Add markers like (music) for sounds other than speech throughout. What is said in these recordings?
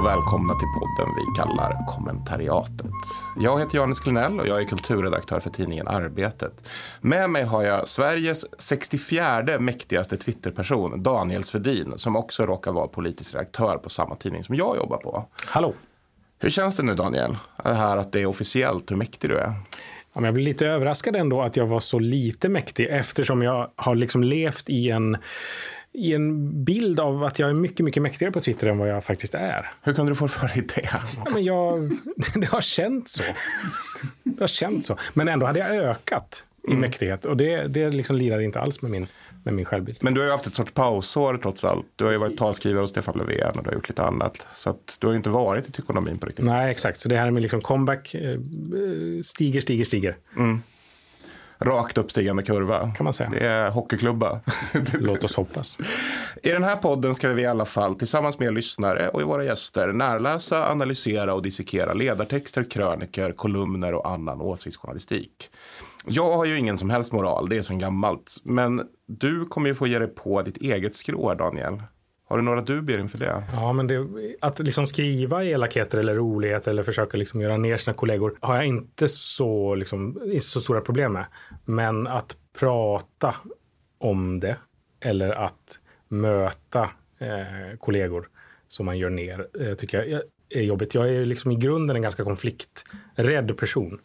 Och välkomna till podden vi kallar Kommentariatet. Jag heter Janis Klinell och jag är kulturredaktör för tidningen Arbetet. Med mig har jag Sveriges 64 mäktigaste Twitterperson, Daniel Svedin, som också råkar vara politisk redaktör på samma tidning som jag jobbar på. Hallå! Hur känns det nu Daniel? Det här att det är officiellt hur mäktig du är? Ja, jag blir lite överraskad ändå att jag var så lite mäktig eftersom jag har liksom levt i en i en bild av att jag är mycket, mycket mäktigare på Twitter än vad jag faktiskt är. Hur kan du få för dig det? Ja, men jag, (laughs) det har känts så. Det har känts så. Men ändå hade jag ökat i mm. mäktighet och det, det liksom lirar inte alls med min, med min självbild. Men du har ju haft ett sorts pausår trots allt. Du har ju varit talskrivare hos Stefan Löfven och du har gjort lite annat. Så att du har ju inte varit i tykonomin på riktigt. Nej, exakt. Så det här med liksom comeback eh, stiger, stiger, stiger. Mm rakt uppstigande kurva. Kan man säga. Det är hockeyklubba. (laughs) Låt oss hoppas. I den här podden ska vi i alla fall tillsammans med lyssnare och våra gäster närläsa, analysera och dissekera ledartexter, kröniker, kolumner och annan åsiktsjournalistik. Jag har ju ingen som helst moral, det är så gammalt. Men du kommer ju få ge dig på ditt eget skrå, Daniel. Har du några dubier inför det? Ja, men det, att liksom skriva elakheter eller roligheter eller försöka liksom göra ner sina kollegor har jag inte så, liksom, inte så stora problem med. Men att prata om det eller att möta eh, kollegor som man gör ner eh, tycker jag är jobbigt. Jag är liksom i grunden en ganska konflikträdd person.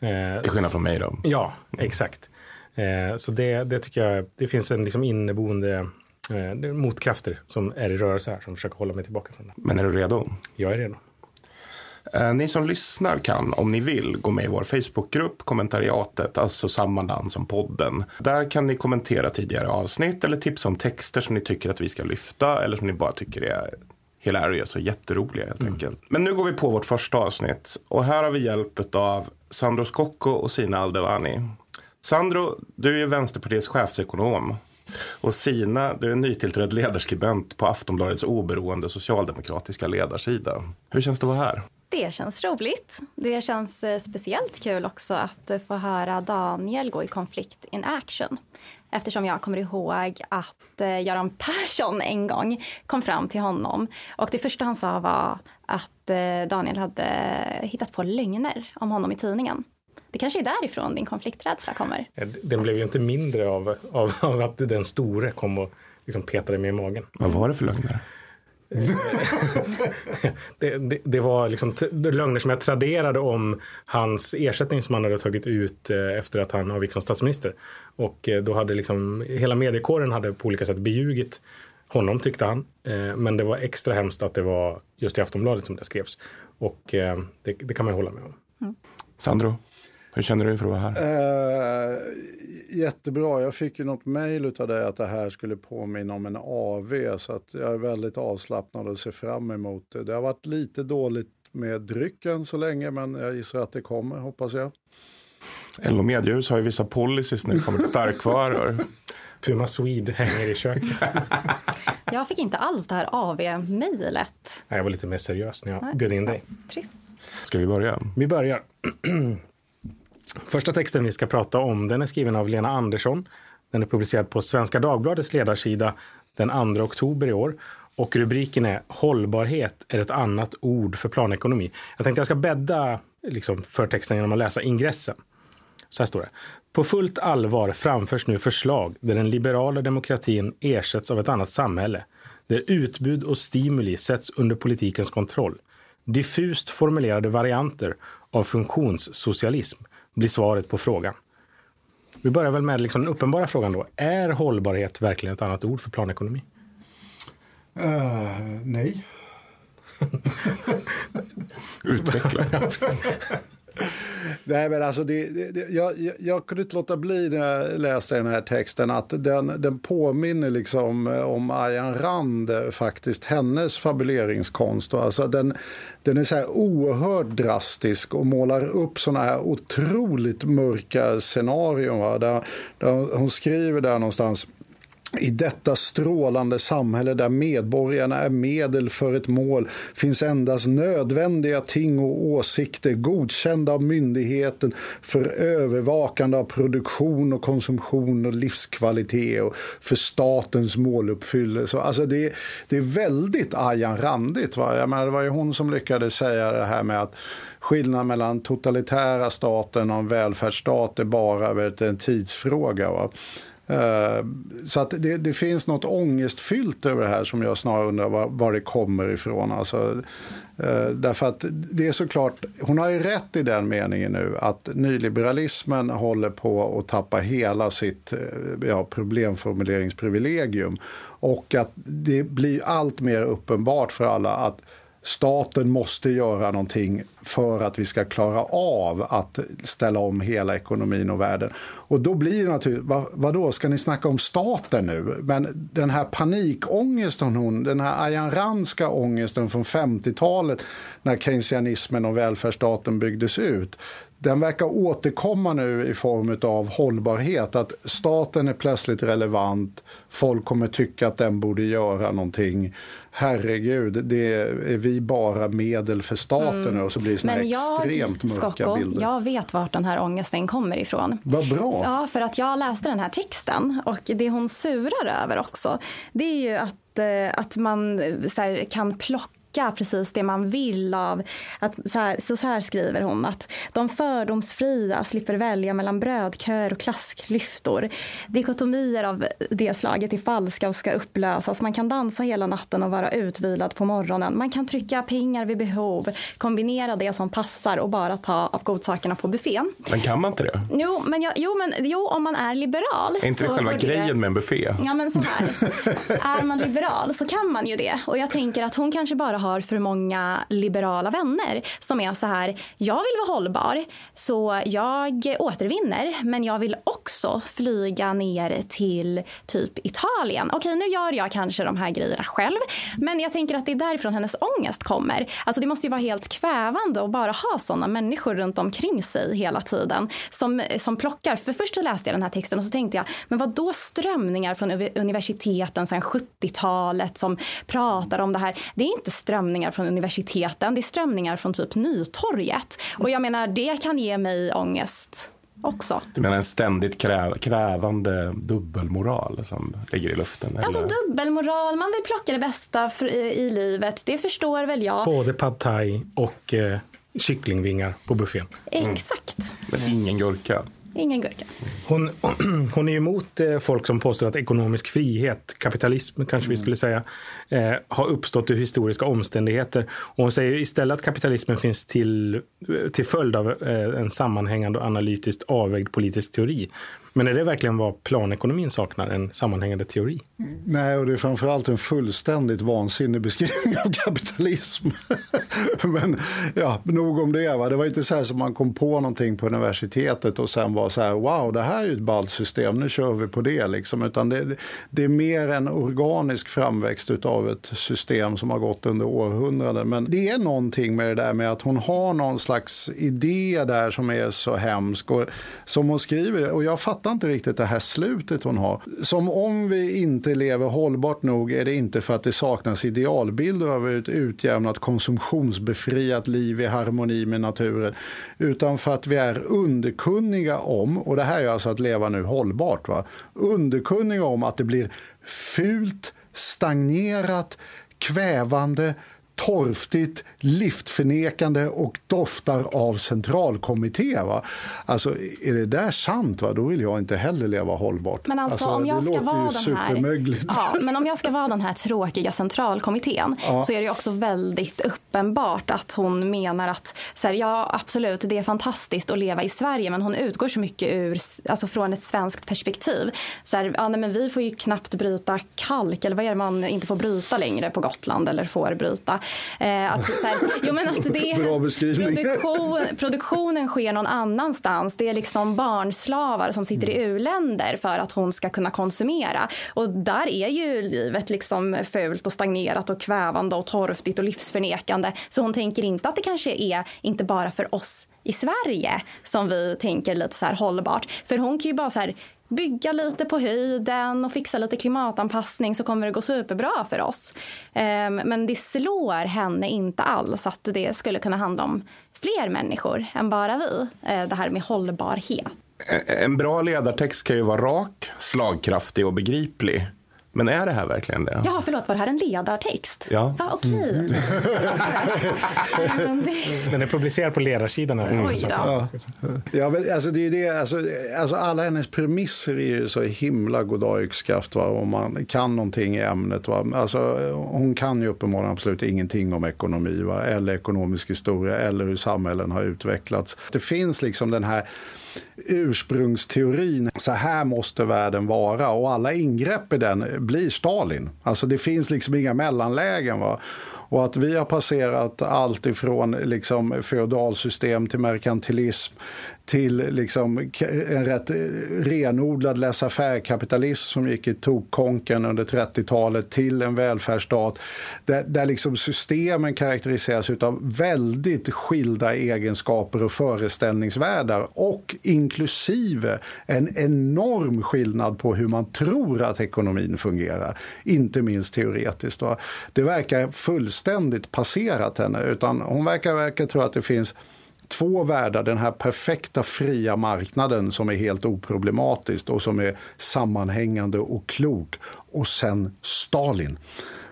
Eh, Till skillnad från mig då? Ja, exakt. Eh, så det, det tycker jag, det finns en liksom inneboende eh, motkrafter som är i rörelse här som försöker hålla mig tillbaka. Men är du redo? Jag är redo. Eh, ni som lyssnar kan, om ni vill, gå med i vår Facebookgrupp, kommentariatet, alltså samma namn som podden. Där kan ni kommentera tidigare avsnitt eller tipsa om texter som ni tycker att vi ska lyfta eller som ni bara tycker är hilarious och jätteroliga helt mm. enkelt. Men nu går vi på vårt första avsnitt och här har vi hjälp av Sandro Scocco och Sina Aldevani. Sandro, du är Vänsterpartiets chefsekonom. Och Sina, du är en nytillträdd ledarskribent på Aftonbladets oberoende socialdemokratiska ledarsida. Hur känns det att vara här? Det känns roligt. Det känns eh, speciellt kul också att eh, få höra Daniel gå i konflikt in action. Eftersom jag kommer ihåg att eh, Göran Persson en gång kom fram till honom och det första han sa var att Daniel hade hittat på lögner om honom i tidningen. Det kanske är därifrån din konflikträdsla kommer. Den blev ju inte mindre av, av, av att den store kom och liksom petade mig i magen. Vad var det för lögner? (laughs) det, det, det, var liksom lögner som jag traderade om hans ersättning som han hade tagit ut eh, efter att han avgick som statsminister. Och eh, då hade liksom hela mediekåren hade på olika sätt beljugit honom tyckte han. Eh, men det var extra hemskt att det var just i Aftonbladet som det skrevs. Och det, det kan man ju hålla med om. Mm. Sandro? Hur känner du för att vara här? Eh, jättebra. Jag fick ju något mejl av dig att det här skulle påminna om en AV. Så att jag är väldigt avslappnad och ser fram emot det. Det har varit lite dåligt med drycken så länge, men jag gissar att det kommer, hoppas jag. LO Mediehus har ju vissa policies när det kommer till starkvaror. (laughs) Puma Swede hänger i köket. (laughs) jag fick inte alls det här AV-mejlet. Jag var lite mer seriös när jag bjöd in dig. Trist. Ska vi börja? Vi börjar. (clears throat) (clears throat) Första texten vi ska prata om den är skriven av Lena Andersson. Den är publicerad på Svenska Dagbladets ledarsida den 2 oktober i år. Och rubriken är Hållbarhet är ett annat ord för planekonomi. Jag tänkte jag ska bädda liksom, för texten genom att läsa ingressen. Så här står det. På fullt allvar framförs nu förslag där den liberala demokratin ersätts av ett annat samhälle. Där utbud och stimuli sätts under politikens kontroll. Diffust formulerade varianter av funktionssocialism blir svaret på frågan. Vi börjar väl med liksom den uppenbara frågan då. Är hållbarhet verkligen ett annat ord för planekonomi? Uh, nej. (laughs) Utveckla. (laughs) (laughs) Nej, men alltså det, det, jag, jag, kunde inte låta bli när jag läste den här texten att den, den påminner liksom eh, om Ayan Rand, eh, faktiskt hennes fabuleringskonst. Alltså den, den är så här oerhört drastisk och målar upp sådana här otroligt mörka scenarion. Va? Där, där hon skriver där någonstans i detta strålande samhälle där medborgarna är medel för ett mål finns endast nödvändiga ting och åsikter godkända av myndigheten för övervakande av produktion och konsumtion och livskvalitet och för statens måluppfyllelse. Alltså det, det är väldigt Ayan Randigt. Va? Jag menar, det var ju hon som lyckades säga det här med att skillnaden mellan totalitära staten och en välfärdsstat är bara en tidsfråga. Va? Eh, så att det, det, finns något ångestfyllt över det här som jag snarare undrar var, var det kommer ifrån. Alltså, eh, därför att det är såklart, hon har ju rätt i den meningen nu att nyliberalismen håller på att tappa hela sitt eh, ja, problemformuleringsprivilegium. Och att det blir allt mer uppenbart för alla att staten måste göra någonting för att vi ska klara av att ställa om hela ekonomin och världen. Och då blir det naturligtvis, vad, vadå, ska ni snacka om staten nu? Men den här panikångesten, hon, den här Ayan Ranska-ångesten från 50-talet när keynesianismen och välfärdsstaten byggdes ut, den verkar återkomma nu i form av hållbarhet. Att staten är plötsligt relevant, folk kommer tycka att den borde göra någonting. Herregud, det är vi bara medel för staten mm. och så blir det såna jag, extremt mörka Skocko, bilder. Jag vet vart den här ångesten kommer ifrån. Vad bra. Ja, för att jag läste den här texten och det hon surar över också, det är ju att eh, att man här, kan plocka plocka precis det man vill av... Att, så, här, så, så här skriver hon att de fördomsfria slipper välja mellan brödköer och klassklyftor. Dikotomier av det slaget är falska och ska upplösas. Man kan dansa hela natten och vara utvilad på morgonen. Man kan trycka pengar vid behov, kombinera det som passar och bara ta av godsakerna på buffén. Men kan man inte det? Jo, men, jag, jo, men jo, om man är liberal. Är inte det själva grejen det... med en buffé? Ja, men så här. (laughs) är man liberal så kan man ju det. Och jag tänker att hon kanske bara har för många liberala vänner som är så här, jag vill vara hållbar så jag återvinner men jag vill också flyga ner till typ Italien. Okej, nu gör jag kanske de här grejerna själv men jag tänker att det är därifrån hennes ångest kommer. Alltså det måste ju vara helt kvävande att bara ha sådana människor runt omkring sig hela tiden som, som plockar. För först så läste jag den här texten och så tänkte jag, men vad då strömningar från universiteten sedan 70-talet som pratar om det här. Det är inte strömningar från universiteten, det är strömningar från typ Nytorget. Och jag menar, det kan ge mig ångest också. Du menar en ständigt kvävande dubbelmoral som ligger i luften? Eller? Alltså dubbelmoral, man vill plocka det bästa i livet, det förstår väl jag. Både pad thai och eh, kycklingvingar på buffén. Mm. Exakt. Men ingen gurka? Ingen gurka. Hon, (clears throat) hon är emot eh, folk som påstår att ekonomisk frihet, kapitalism kanske vi mm. skulle säga, eh, har uppstått ur historiska omständigheter. Och hon säger istället att kapitalismen finns till, eh, till följd av en sammanhängande och analytiskt avvägd politisk teori. Men är det verkligen vad planekonomin saknar, en sammanhängande teori? Nej, och det är framförallt en fullständigt vansinnig beskrivning av kapitalism. (laughs) Men ja, nog om det. Va? Det var inte så här som man kom på någonting på universitetet och sen var så här, wow, det här är ju ett ballt system, nu kör vi på det. Liksom. Utan det, det är mer en organisk framväxt av ett system som har gått under århundraden. Men det är någonting med det där med att hon har någon slags idé där som är så hemsk. Och, som hon skriver, och jag fattar fattar inte riktigt det här slutet hon har. Som om vi inte lever hållbart nog är det inte för att det saknas idealbilder av ett utjämnat konsumtionsbefriat liv i harmoni med naturen. Utan för att vi är underkunniga om, och det här är alltså att leva nu hållbart, va? underkunniga om att det blir fult, stagnerat, kvävande, torftigt, liftförnekande och doftar av centralkommitté. Va? Alltså, är det där sant, va? då vill jag inte heller leva hållbart. Men alltså, alltså om jag ska vara den här, ja, men om jag ska vara den här tråkiga centralkommittén ja. så är det också väldigt uppenbart att hon menar att så här, ja, absolut, det är fantastiskt att leva i Sverige men hon utgår så mycket ur, alltså från ett svenskt perspektiv. Så här, ja, nej, men vi får ju knappt bryta kalk, eller vad är det man inte får bryta längre på Gotland eller får bryta. Eh, att, så här, jo, men att det. (laughs) Produktion, produktionen sker någon annanstans. Det är liksom barnslavar som sitter i mm. u-länder för att hon ska kunna konsumera. Och där är ju livet liksom fult och stagnerat och kvävande och torftigt och livsförnekande. Så hon tänker inte att det kanske är inte bara för oss i Sverige som vi tänker lite så här hållbart. För hon kan ju bara så här bygga lite på höjden och fixa lite klimatanpassning så kommer det gå superbra för oss. Ehm, men det slår henne inte alls att det skulle kunna handla om fler människor än bara vi. Eh, det här med hållbarhet. En bra ledartext kan ju vara rak, slagkraftig och begriplig. Men är det här verkligen det? Ja, förlåt, var det här en ledartext? Ja. ja Okej. Mm. (laughs) Den är publicerad på ledarsidan. Här. Oj då. Ja. Ja, men alltså det är det, alltså, alltså alla hennes premisser är ju så himla goddag yxskaft om man kan någonting i ämnet. Va? Alltså, hon kan ju uppenbarligen absolut ingenting om ekonomi va? eller ekonomisk historia eller hur samhällen har utvecklats. Det finns liksom den här ursprungsteorin, så här måste världen vara och alla ingrepp i den blir Stalin. Alltså det finns liksom inga mellanlägen. Va? Och att vi har passerat allt ifrån liksom feodalsystem till merkantilism till liksom en rätt eh, renodlad laissez-faire-kapitalism som gick i tokkonken under 30-talet till en välfärdsstat där, där liksom systemen karaktäriseras av väldigt skilda egenskaper och föreställningsvärldar och inklusive en enorm skillnad på hur man tror att ekonomin fungerar, inte minst teoretiskt. Då. Det verkar fullständigt passerat henne, utan hon verkar, verkar tro att det finns två världar, den här perfekta fria marknaden som är helt oproblematisk och som är sammanhängande och klok. Och sen Stalin.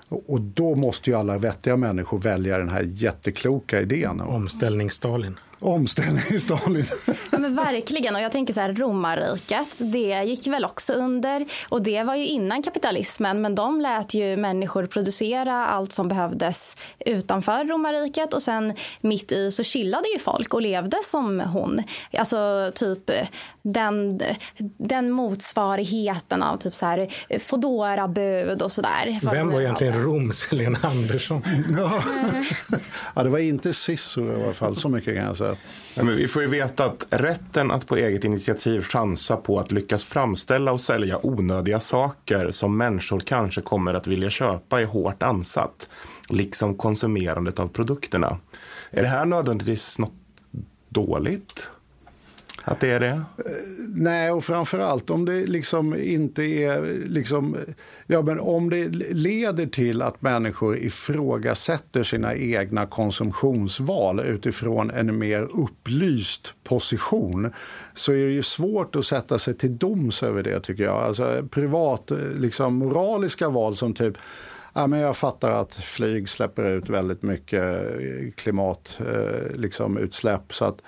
Och då måste ju alla vettiga människor välja den här jättekloka idén. Omställnings-Stalin. Omställning-Stalin. Ja, men verkligen. Och jag tänker så här, romarriket, det gick väl också under. Och det var ju innan kapitalismen, men de lät ju människor producera allt som behövdes utanför romarriket. Och sen mitt i så chillade ju folk och levde som hon. Alltså typ den, den motsvarigheten av typ så här Foodora-bud och sådär. Vem var egentligen Roms Lena Andersson? ja. ja, det var inte Cicero i alla fall, så mycket kan jag säga. Ja, men vi får ju veta att rätten att på eget initiativ chansa på att lyckas framställa och sälja onödiga saker som människor kanske kommer att vilja köpa är hårt ansatt. Liksom konsumerandet av produkterna. Är det här nödvändigtvis något dåligt? Att det är det? Nej, och framförallt om det liksom inte är... Liksom, ja, men om det leder till att människor ifrågasätter sina egna konsumtionsval utifrån en mer upplyst position så är det ju svårt att sätta sig till doms över det, tycker jag. Alltså, privat, liksom, moraliska val som typ Ja, men jag fattar att flyg släpper ut väldigt mycket klimatutsläpp. Eh, liksom, så att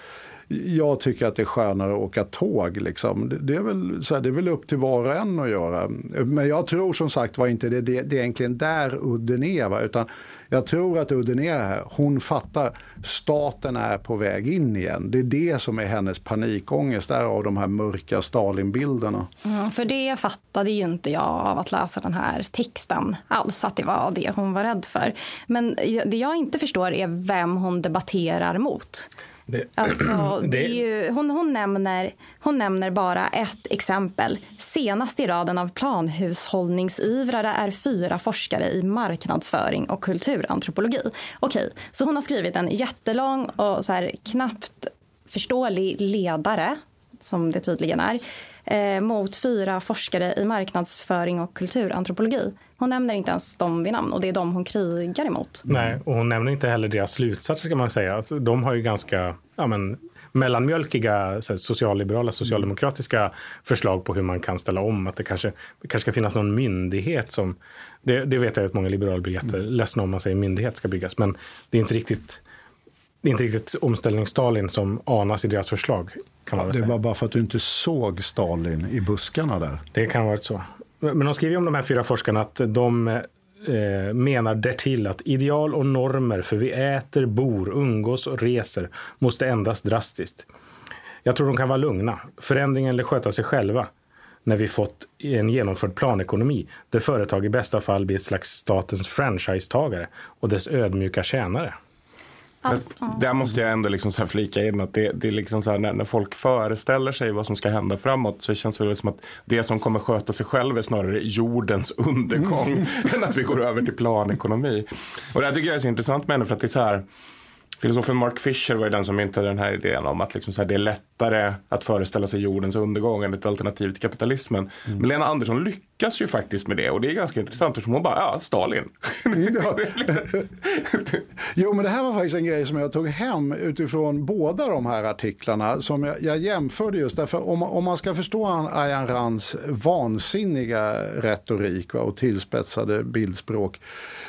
jag tycker att det är skönare att åka tåg. Liksom. Det, är väl, så här, det är väl upp till var och en att göra. Men jag tror som sagt var inte det, det, det är egentligen där udden är. Va? Utan jag tror att udden är det här. Hon fattar staten är på väg in igen. Det är det som är hennes panikångest där av de här mörka Stalinbilderna. Mm, för det fattade ju inte jag av att läsa den här texten alls, att det var det hon var rädd för. Men det jag inte förstår är vem hon debatterar mot. Det, alltså, (clears throat) det ju, hon, hon, nämner, hon nämner bara ett exempel. Senast i raden av planhushållningsivrare är fyra forskare i marknadsföring och kulturantropologi. Okej, så hon har skrivit en jättelång och så här knappt förståelig ledare, som det tydligen är eh, mot fyra forskare i marknadsföring och kulturantropologi. Hon nämner inte ens dem vid namn och det är dem hon krigar emot. Nej, och hon nämner inte heller deras slutsatser ska man säga. Alltså, de har ju ganska ja, men, mellanmjölkiga så här, socialliberala, socialdemokratiska förslag på hur man kan ställa om. Att det kanske, kanske ska finnas någon myndighet som... Det, det vet jag att många liberaler blir jätteledsna om man säger myndighet ska byggas. Men det är inte riktigt det är inte riktigt omställnings-Stalin som anas i deras förslag. Kan man ja, det var bara för att du inte såg Stalin i buskarna där. Det kan ha varit så. Men de skriver om de här fyra forskarna att de eh, menar därtill att ideal och normer för vi äter, bor, umgås och reser måste ändras drastiskt. Jag tror de kan vara lugna. Förändringen eller sköta sig själva när vi fått en genomförd planekonomi där företag i bästa fall blir ett slags statens franchisetagare och dess ödmjuka tjänare. Alltså. Där måste jag ändå liksom så flika in att det, det är liksom så här, när, när, folk föreställer sig vad som ska hända framåt så känns det som att det som kommer sköta sig själv är snarare jordens (laughs) undergång mm. än att vi går över till planekonomi. Och det här tycker jag är så intressant med henne för att det är så här Filosofen Mark Fisher var ju den som myntade den här idén om att liksom så här, det är lättare att föreställa sig jordens undergång än ett alternativ till kapitalismen. Mm. Men Lena Andersson lyckas ju faktiskt med det och det är ganska intressant eftersom hon bara, ja, Stalin. Ja. (laughs) jo, men det här var faktiskt en grej som jag tog hem utifrån båda de här artiklarna som jag, jag jämförde just därför om, om man ska förstå Ayan Rands vansinniga retorik va, och tillspetsade bildspråk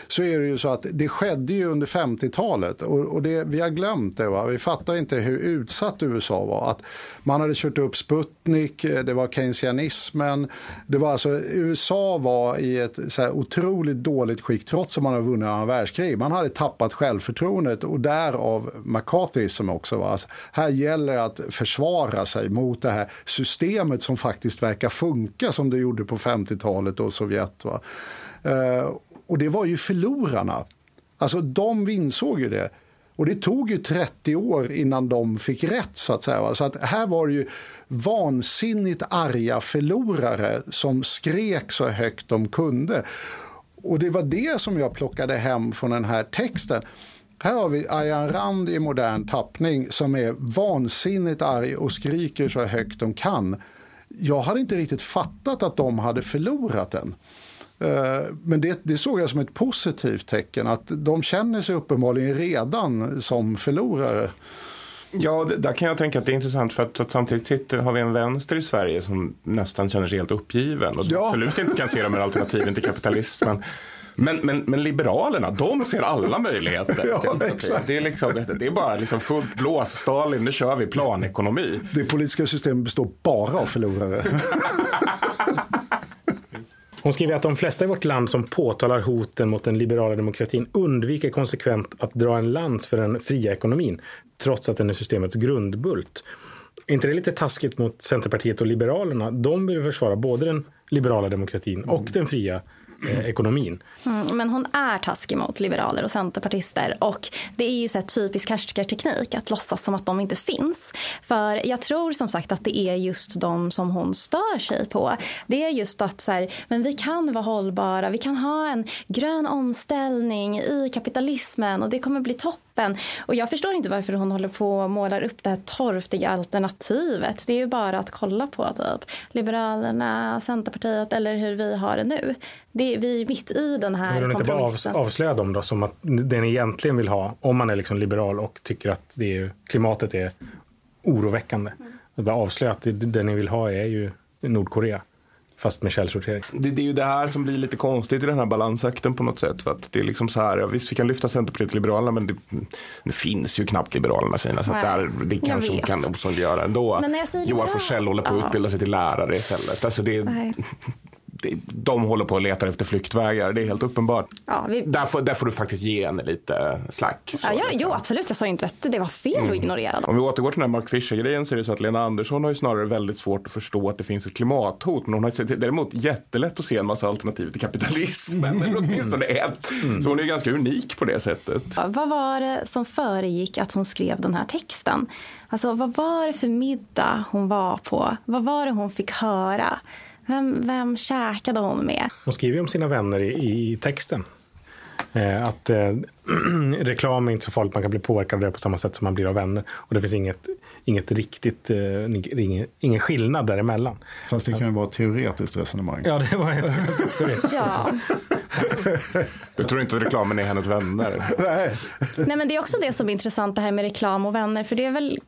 så är det ju så att det skedde ju under 50-talet och, och det, vi har glömt det. Va? Vi fattar inte hur utsatt USA var. Att man hade kört upp Sputnik, det var keynesianismen. Det var alltså, USA var i ett så här otroligt dåligt skick trots att man har vunnit andra världskrig. Man hade tappat självförtroendet och därav McCarthy som också var. Alltså, här gäller att försvara sig mot det här systemet som faktiskt verkar funka som det gjorde på 50-talet och Sovjet. Va? Eh, och det var ju förlorarna. Alltså de insåg ju det. Och det tog ju 30 år innan de fick rätt så att säga. Så att här var det ju vansinnigt arga förlorare som skrek så högt de kunde. Och det var det som jag plockade hem från den här texten. Här har vi Ayan Rand i modern tappning som är vansinnigt arg och skriker så högt de kan. Jag hade inte riktigt fattat att de hade förlorat den. Eh, men det, det, såg jag som ett positivt tecken att de känner sig uppenbarligen redan som förlorare. Ja, där kan jag tänka att det är intressant för att, att samtidigt sitter, har vi en vänster i Sverige som nästan känner sig helt uppgiven och som ja. absolut inte kan se de här alternativen till kapitalismen. Men, men, men Liberalerna, de ser alla möjligheter. (laughs) ja, det, är liksom, det är bara liksom fullt blås, Stalin, nu kör vi planekonomi. Det politiska systemet består bara av förlorare. (laughs) Hon skriver att de flesta i vårt land som påtalar hoten mot den liberala demokratin undviker konsekvent att dra en lans för den fria ekonomin, trots att den är systemets grundbult. Är inte det lite taskigt mot Centerpartiet och Liberalerna? De vill försvara både den liberala demokratin och den fria eh, ekonomin. Mm, men hon är taskig mot liberaler och centerpartister och det är ju så här typisk härskarteknik att låtsas som att de inte finns. För jag tror som sagt att det är just de som hon stör sig på. Det är just att så här, men vi kan vara hållbara, vi kan ha en grön omställning i kapitalismen och det kommer bli toppen. Och jag förstår inte varför hon håller på och målar upp det här torftiga alternativet. Det är ju bara att kolla på typ Liberalerna, Centerpartiet eller hur vi har det nu. Det, vi är mitt i den här Vill hon inte bara avslöja dem då som att den egentligen vill ha, om man är liksom liberal och tycker att det är, klimatet är oroväckande. Mm. Att bara avslöja att det, det ni vill ha är ju Nordkorea. Fast med källsortering. Det, det, är ju det här som blir lite konstigt i den här balansakten på något sätt. För att det är liksom så här, ja, visst vi kan lyfta Centerpartiet och Liberalerna men det, det finns ju knappt Liberalerna Kina. Så där, det kanske hon kan osynliggöra ändå. Joar Forssell håller på att utbilda sig till lärare istället. Alltså det, de håller på att leta efter flyktvägar. Det är helt uppenbart. Ja, vi... där, får, där får du faktiskt ge henne lite slack. Ja, ja, jo, absolut. Jag sa inte att det var fel mm. att ignorera dem. Om vi återgår till den här Mark Fisher-grejen så är det så att Lena Andersson har ju snarare väldigt svårt att förstå att det finns ett klimathot. Men hon har däremot jättelätt att se en massa alternativ till kapitalismen. Mm. Eller åtminstone ett. Mm. Så hon är ganska unik på det sättet. Ja, vad var det som föregick att hon skrev den här texten? Alltså, vad var det för middag hon var på? Vad var det hon fick höra? Vem, vem käkade hon med? Hon skriver om sina vänner i, i texten. Eh, att eh, (clears throat) reklam är inte så farligt, man kan bli påverkad av det på samma sätt som man blir av vänner. Och det finns inget, inget riktigt, eh, ingen, ingen skillnad däremellan. Fast det kan ju vara ett teoretiskt resonemang. Ja, det var ett teoretiskt ja. (laughs) Du tror inte att reklamen är hennes vänner? (laughs) Nej. Nej, men det är också det som är intressant det här med reklam och vänner. För det är väl,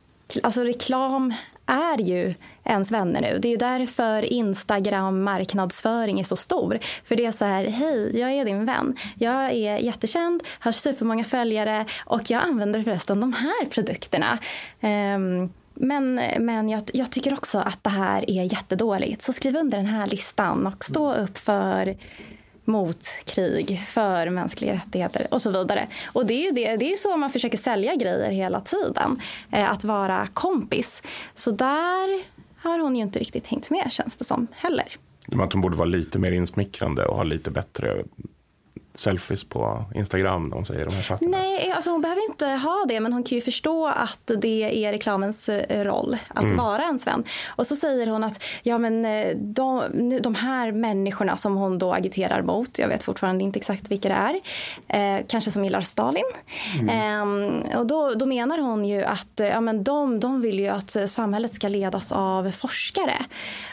alltså reklam är ju ens vänner nu. Det är därför Instagram marknadsföring är så stor. För det är så här, hej, jag är din vän. Jag är jättekänd, har supermånga följare och jag använder förresten de här produkterna. Um, men, men jag, jag, tycker också att det här är jättedåligt. Så skriv under den här listan och stå upp för mot krig, för mänskliga rättigheter och så vidare. Och det är ju det, det är så man försöker sälja grejer hela tiden. Eh, att vara kompis. Så där har hon ju inte riktigt hängt med känns det som heller. Att hon borde vara lite mer insmickrande och ha lite bättre selfies på Instagram när hon säger de här sakerna? Nej, alltså hon behöver inte ha det, men hon kan ju förstå att det är reklamens eh, roll att mm. vara ens vän. Och så säger hon att ja, men eh, de, de här människorna som hon då agiterar mot, jag vet fortfarande inte exakt vilka det är, eh, kanske som gillar Stalin. Mm. Eh, och då, då menar hon ju att ja, men de, de vill ju att samhället ska ledas av forskare.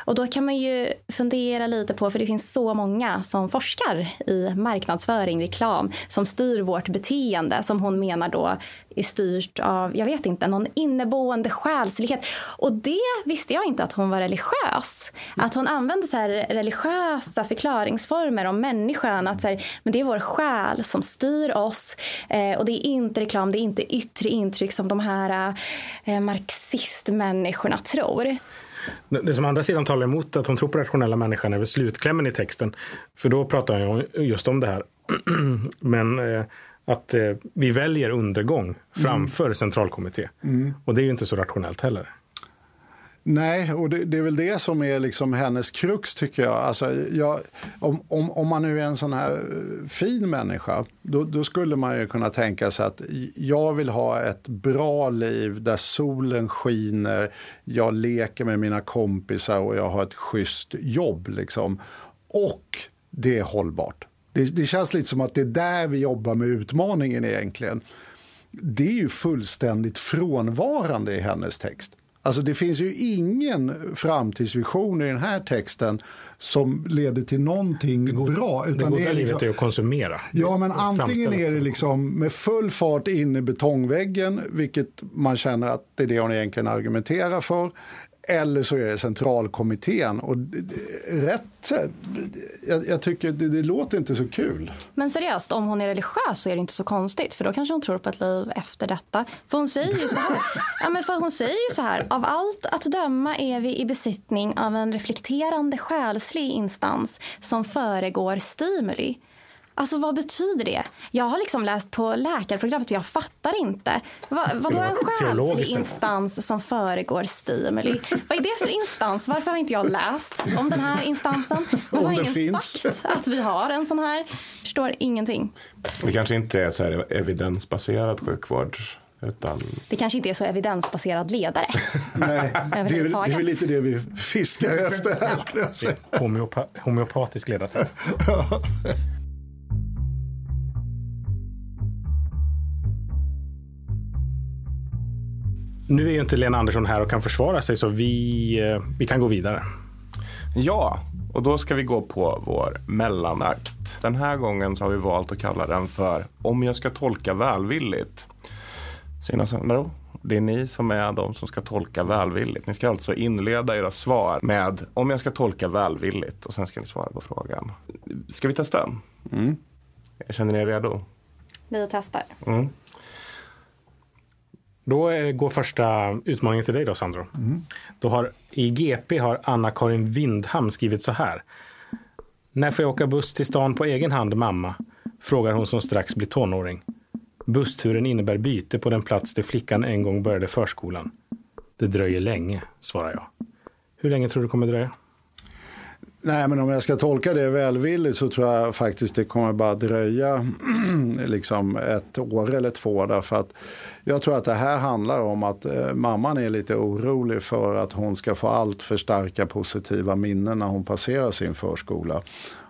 Och då kan man ju fundera lite på, för det finns så många som forskar i marknadsföring, reklam, som styr vårt beteende, som hon menar då är styrt av, jag vet inte, någon inneboende själslighet. Och det visste jag inte att hon var religiös. Att hon använde så här religiösa förklaringsformer om människan. Att så här, men det är vår själ som styr oss. Eh, och det är inte reklam, det är inte yttre intryck som de här eh, marxistmänniskorna tror. Det som andra sidan talar emot att hon tror på rationella människan är väl slutklämmen i texten. För då pratar hon just om det här. (clears throat) Men eh, att eh, vi väljer undergång framför mm. centralkommitté. Mm. Och det är ju inte så rationellt heller. Nej, och det, det, är väl det som är liksom hennes krux tycker jag. Alltså, jag om, om, om, man nu är en sån här eh, fin människa, då, då, skulle man ju kunna tänka sig att jag vill ha ett bra liv där solen skiner, jag leker med mina kompisar och jag har ett schysst jobb. Liksom. Och det är hållbart. Det, det känns lite som att det är där vi jobbar med utmaningen egentligen. Det är ju fullständigt frånvarande i hennes text. Alltså det finns ju ingen framtidsvision i den här texten som leder till någonting det god, bra. Utan det goda liksom, livet är att konsumera. Ja, men antingen är det liksom med full fart in i betongväggen, vilket man känner att det är det hon egentligen argumenterar för. Eller så är det centralkommittén. Och rätt, jag, jag tycker det, det, låter inte så kul. Men seriöst, om hon är religiös så är det inte så konstigt. För då kanske hon tror på ett liv efter detta. För hon säger ju så här. (laughs) ja, men för hon säger ju så här. Av allt att döma är vi i besittning av en reflekterande själslig instans som föregår stimuli. Alltså vad betyder det? Jag har liksom läst på läkarprogrammet men jag fattar inte. Va, vadå en själslig instans som föregår stimuli? Vad är det för instans? Varför har inte jag läst om den här instansen? (laughs) Varför har ingen finns. sagt att vi har en sån här? Förstår ingenting. Det kanske inte är så här evidensbaserad sjukvård. Utan... Det kanske inte är så evidensbaserad ledare. (laughs) Nej, det är, det är väl lite det vi fiskar efter här. Ja. Homeopa homeopatisk ledare. (laughs) Nu är ju inte Lena Andersson här och kan försvara sig så vi, eh, vi kan gå vidare. Ja, och då ska vi gå på vår mellanakt. Den här gången så har vi valt att kalla den för Om jag ska tolka välvilligt. Sina Sandro, det är ni som är de som ska tolka välvilligt. Ni ska alltså inleda era svar med Om jag ska tolka välvilligt och sen ska ni svara på frågan. Ska vi testa? Mm. Känner ni er redo? Vi testar. Mm. Då går första utmaningen till dig då, Sandro. Mm. Då har, I GP har Anna-Karin Windham skrivit så här. När får jag åka buss till stan på egen hand, mamma? Frågar hon som strax blir tonåring. Bussturen innebär byte på den plats där flickan en gång började förskolan. Det dröjer länge, svarar jag. Hur länge tror du det kommer dröja? Nej, men om jag ska tolka det välvilligt så tror jag faktiskt det kommer bara dröja (clears throat) liksom ett år eller två. Därför att jag tror att det här handlar om att eh, mamman är lite orolig för att hon ska få allt för starka positiva minnen när hon passerar sin förskola.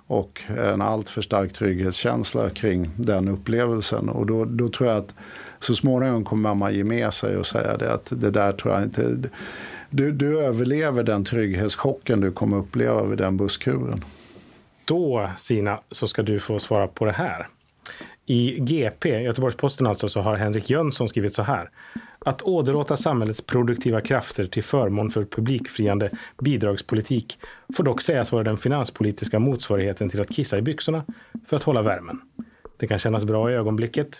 Och en alltför stark trygghetskänsla kring den upplevelsen. Och då, då tror jag att så småningom kommer mamma ge med sig och säga det att det där tror jag inte du, du överlever den trygghetschocken du kommer uppleva vid den busskuren. Då, Sina, så ska du få svara på det här. I GP, Göteborgs-Posten alltså, så har Henrik Jönsson skrivit så här. Att åderlåta samhällets produktiva krafter till förmån för publikfriande bidragspolitik får dock sägas vara den finanspolitiska motsvarigheten till att kissa i byxorna för att hålla värmen. Det kan kännas bra i ögonblicket,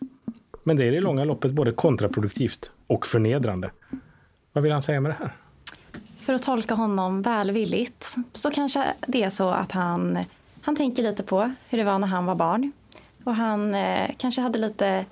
men det är i långa loppet både kontraproduktivt och förnedrande. Vad vill han säga med det här? För att tolka honom välvilligt så kanske det är så att han, han tänker lite på hur det var när han var barn. Och han eh, kanske hade lite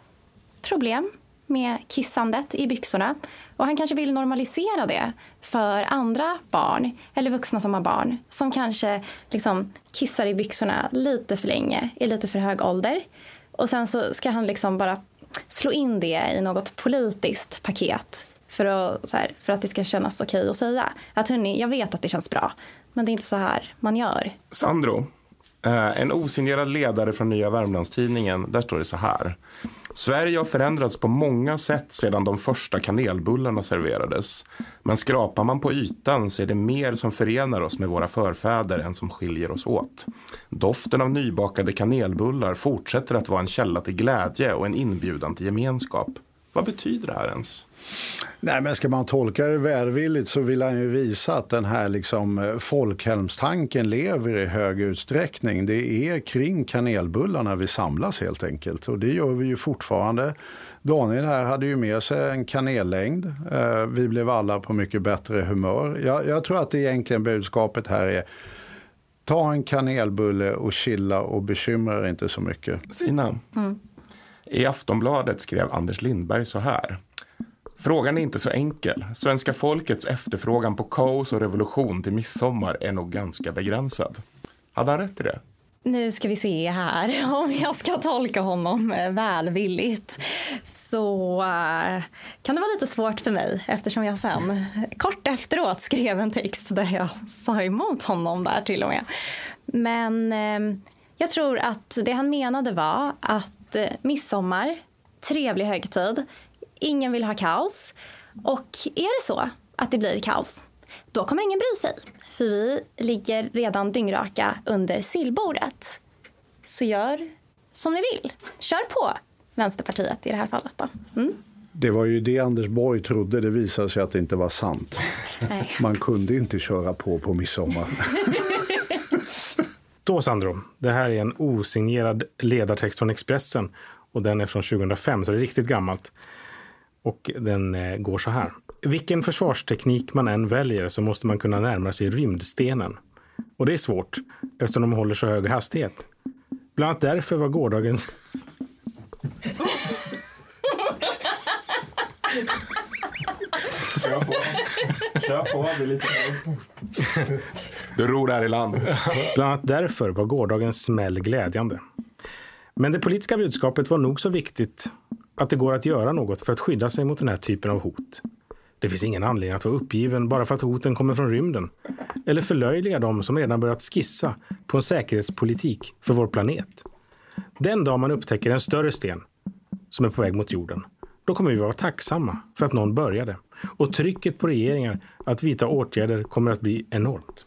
problem med kissandet i byxorna. Och han kanske vill normalisera det för andra barn eller vuxna som har barn som kanske liksom kissar i byxorna lite för länge i lite för hög ålder. Och sen så ska han liksom bara slå in det i något politiskt paket för att, här, för att det ska kännas okej att säga. Att hörni, jag vet att det känns bra, men det är inte så här man gör. Sandro, Eh, en osignerad ledare från Nya Värmlandstidningen, där står det så här. Sverige har förändrats på många sätt sedan de första kanelbullarna serverades. Men skrapar man på ytan så är det mer som förenar oss med våra förfäder än som skiljer oss åt. Doften av nybakade kanelbullar fortsätter att vara en källa till glädje och en inbjudan till gemenskap. Vad betyder det här ens? Nej, men ska man tolka det välvilligt så vill han ju visa att den här liksom eh, folkhemstanken lever i hög utsträckning. Det är kring kanelbullarna vi samlas helt enkelt och det gör vi ju fortfarande. Daniel här hade ju med sig en kanellängd. Eh, vi blev alla på mycket bättre humör. Jag, jag tror att det egentligen budskapet här är ta en kanelbulle och chilla och bekymra dig inte så mycket. Sina, mm. i Aftonbladet skrev Anders Lindberg så här. Frågan är inte så enkel. Svenska folkets efterfrågan på kaos och revolution till midsommar är nog ganska begränsad. Hade han rätt i det? Nu ska vi se här (laughs) om jag ska tolka honom eh, välvilligt. Så eh, kan det vara lite svårt för mig eftersom jag sen kort efteråt skrev en text där jag (laughs) sa emot honom där till och med. Men ehm, jag tror att det han menade var att eh, midsommar, trevlig högtid, ingen vill ha kaos. Och är det så att det blir kaos, då kommer ingen bry sig. För vi ligger redan dyngraka under sillbordet. Så gör som ni vill. Kör på, Vänsterpartiet i det här fallet. Då. Mm. Det var ju det Anders Borg trodde. Det visade sig att det inte var sant. Nej. Man kunde inte köra på på midsommar. (laughs) Då, Sandro. Det här är en osignerad ledartext från Expressen och den är från 2005, så det är riktigt gammalt. Och den eh, går så här. Vilken försvarsteknik man än väljer så måste man kunna närma sig rymdstenen. Och det är svårt eftersom de håller så hög hastighet. Bland annat därför var gårdagens... Kör på. Kör på, det lite... Du ror här i land. Bland annat därför var gårdagens smäll glädjande. Men det politiska budskapet var nog så viktigt att det går att göra något för att skydda sig mot den här typen av hot. Det finns ingen anledning att vara uppgiven bara för att hoten kommer från rymden. Eller förlöjliga dem som redan börjat skissa på en säkerhetspolitik för vår planet. Den dag man upptäcker en större sten som är på väg mot jorden, då kommer vi vara tacksamma för att någon började. Och trycket på regeringar att vidta åtgärder kommer att bli enormt.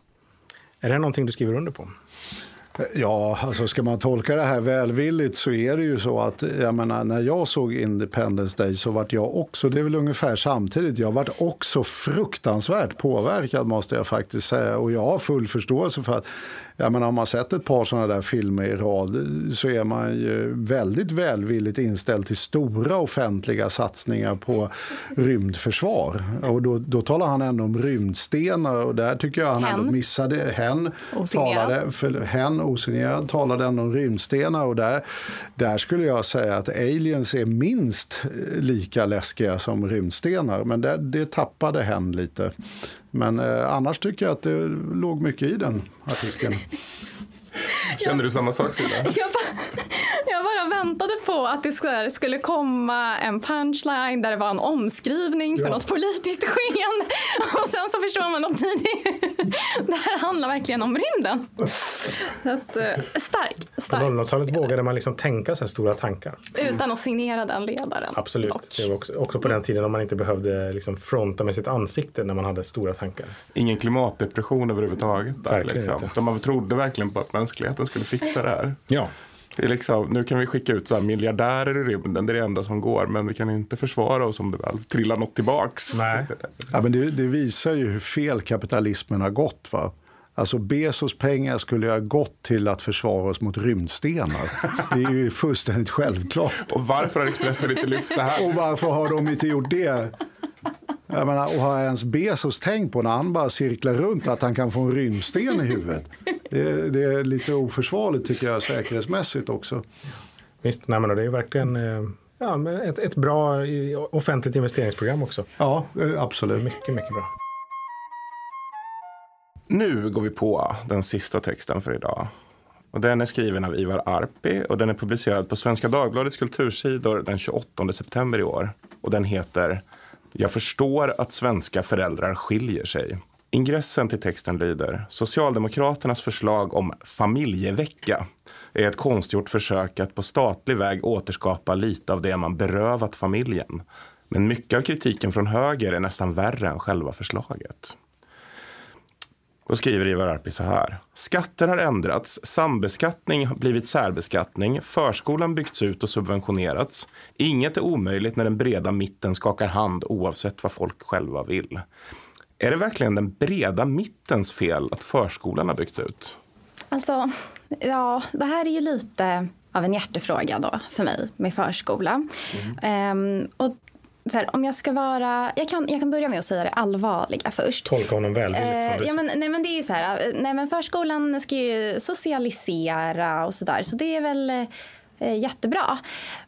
Är det här någonting du skriver under på? Ja, alltså ska man tolka det här välvilligt så är det ju så att jag menar, när jag såg Independence Day så vart jag också, det är väl ungefär samtidigt, jag vart också fruktansvärt påverkad måste jag faktiskt säga. Och jag har full förståelse för att, jag menar om man sett ett par sådana där filmer i rad så är man ju väldigt välvilligt inställd till stora offentliga satsningar på rymdförsvar. Och då, då talar han ändå om rymdstenar och där tycker jag han hen. ändå missade, hen talade, för, hen osignerad talade ändå om rymdstenar och där, där skulle jag säga att aliens är minst lika läskiga som rymdstenar. Men det, det tappade hen lite. Men eh, annars tycker jag att det låg mycket i den artikeln. (laughs) Känner du samma sak Silla? Jag bara, jag väntade på att det skulle komma en punchline där det var en omskrivning för ja. något politiskt skeende. (laughs) Och sen så förstår man att det, det här handlar verkligen om rymden. att, eh, stark. stark. På 00-talet vågade man liksom tänka så här stora tankar. Utan att signera den ledaren. Absolut. Dock. Det var också, också på den tiden när man inte behövde liksom fronta med sitt ansikte när man hade stora tankar. Ingen klimatdepression överhuvudtaget. Där, liksom. De man trodde verkligen på att mänskligheten skulle fixa det här. Ja. Det är liksom, nu kan vi skicka ut så miljardärer i rymden, det är det enda som går. Men vi kan inte försvara oss om det väl trillar något tillbaks. Nej. Ja, men det, det visar ju hur fel kapitalismen har gått. Va? Alltså Bezos pengar skulle ha gått till att försvara oss mot rymdstenar. Det är ju fullständigt självklart. Och varför har Expressen inte lyft det här? Och varför har de inte gjort det? Jag menar, och har ens Bezos tänkt på när han bara cirklar runt att han kan få en rymdsten i huvudet? Det, det är lite oförsvarligt tycker jag säkerhetsmässigt också. Visst, nej, men det är verkligen eh, ja, ett, ett bra offentligt investeringsprogram också. Ja, absolut. Mycket, mycket bra. Nu går vi på den sista texten för idag. Och den är skriven av Ivar Arpi och den är publicerad på Svenska Dagbladets kultursidor den 28 september i år. Och den heter Jag förstår att svenska föräldrar skiljer sig. Ingressen till texten lyder Socialdemokraternas förslag om familjevecka är ett konstgjort försök att på statlig väg återskapa lite av det man berövat familjen. Men mycket av kritiken från höger är nästan värre än själva förslaget. Då skriver Ivar Arpi så här. Skatter har ändrats, sambeskattning har blivit särbeskattning, förskolan byggts ut och subventionerats. Inget är omöjligt när den breda mitten skakar hand oavsett vad folk själva vill. Är det verkligen den breda mittens fel att förskolan har byggts ut? Alltså, ja, det här är ju lite av en hjärtefråga då för mig med förskola. Mm. Um, och så här, om jag ska vara, jag kan, jag kan börja med att säga det allvarliga först. Tolka honom välvilligt eh, ja, men, nej, men det är ju så här, nej, men förskolan ska ju socialisera och sådär. Så det är väl eh, Eh, jättebra.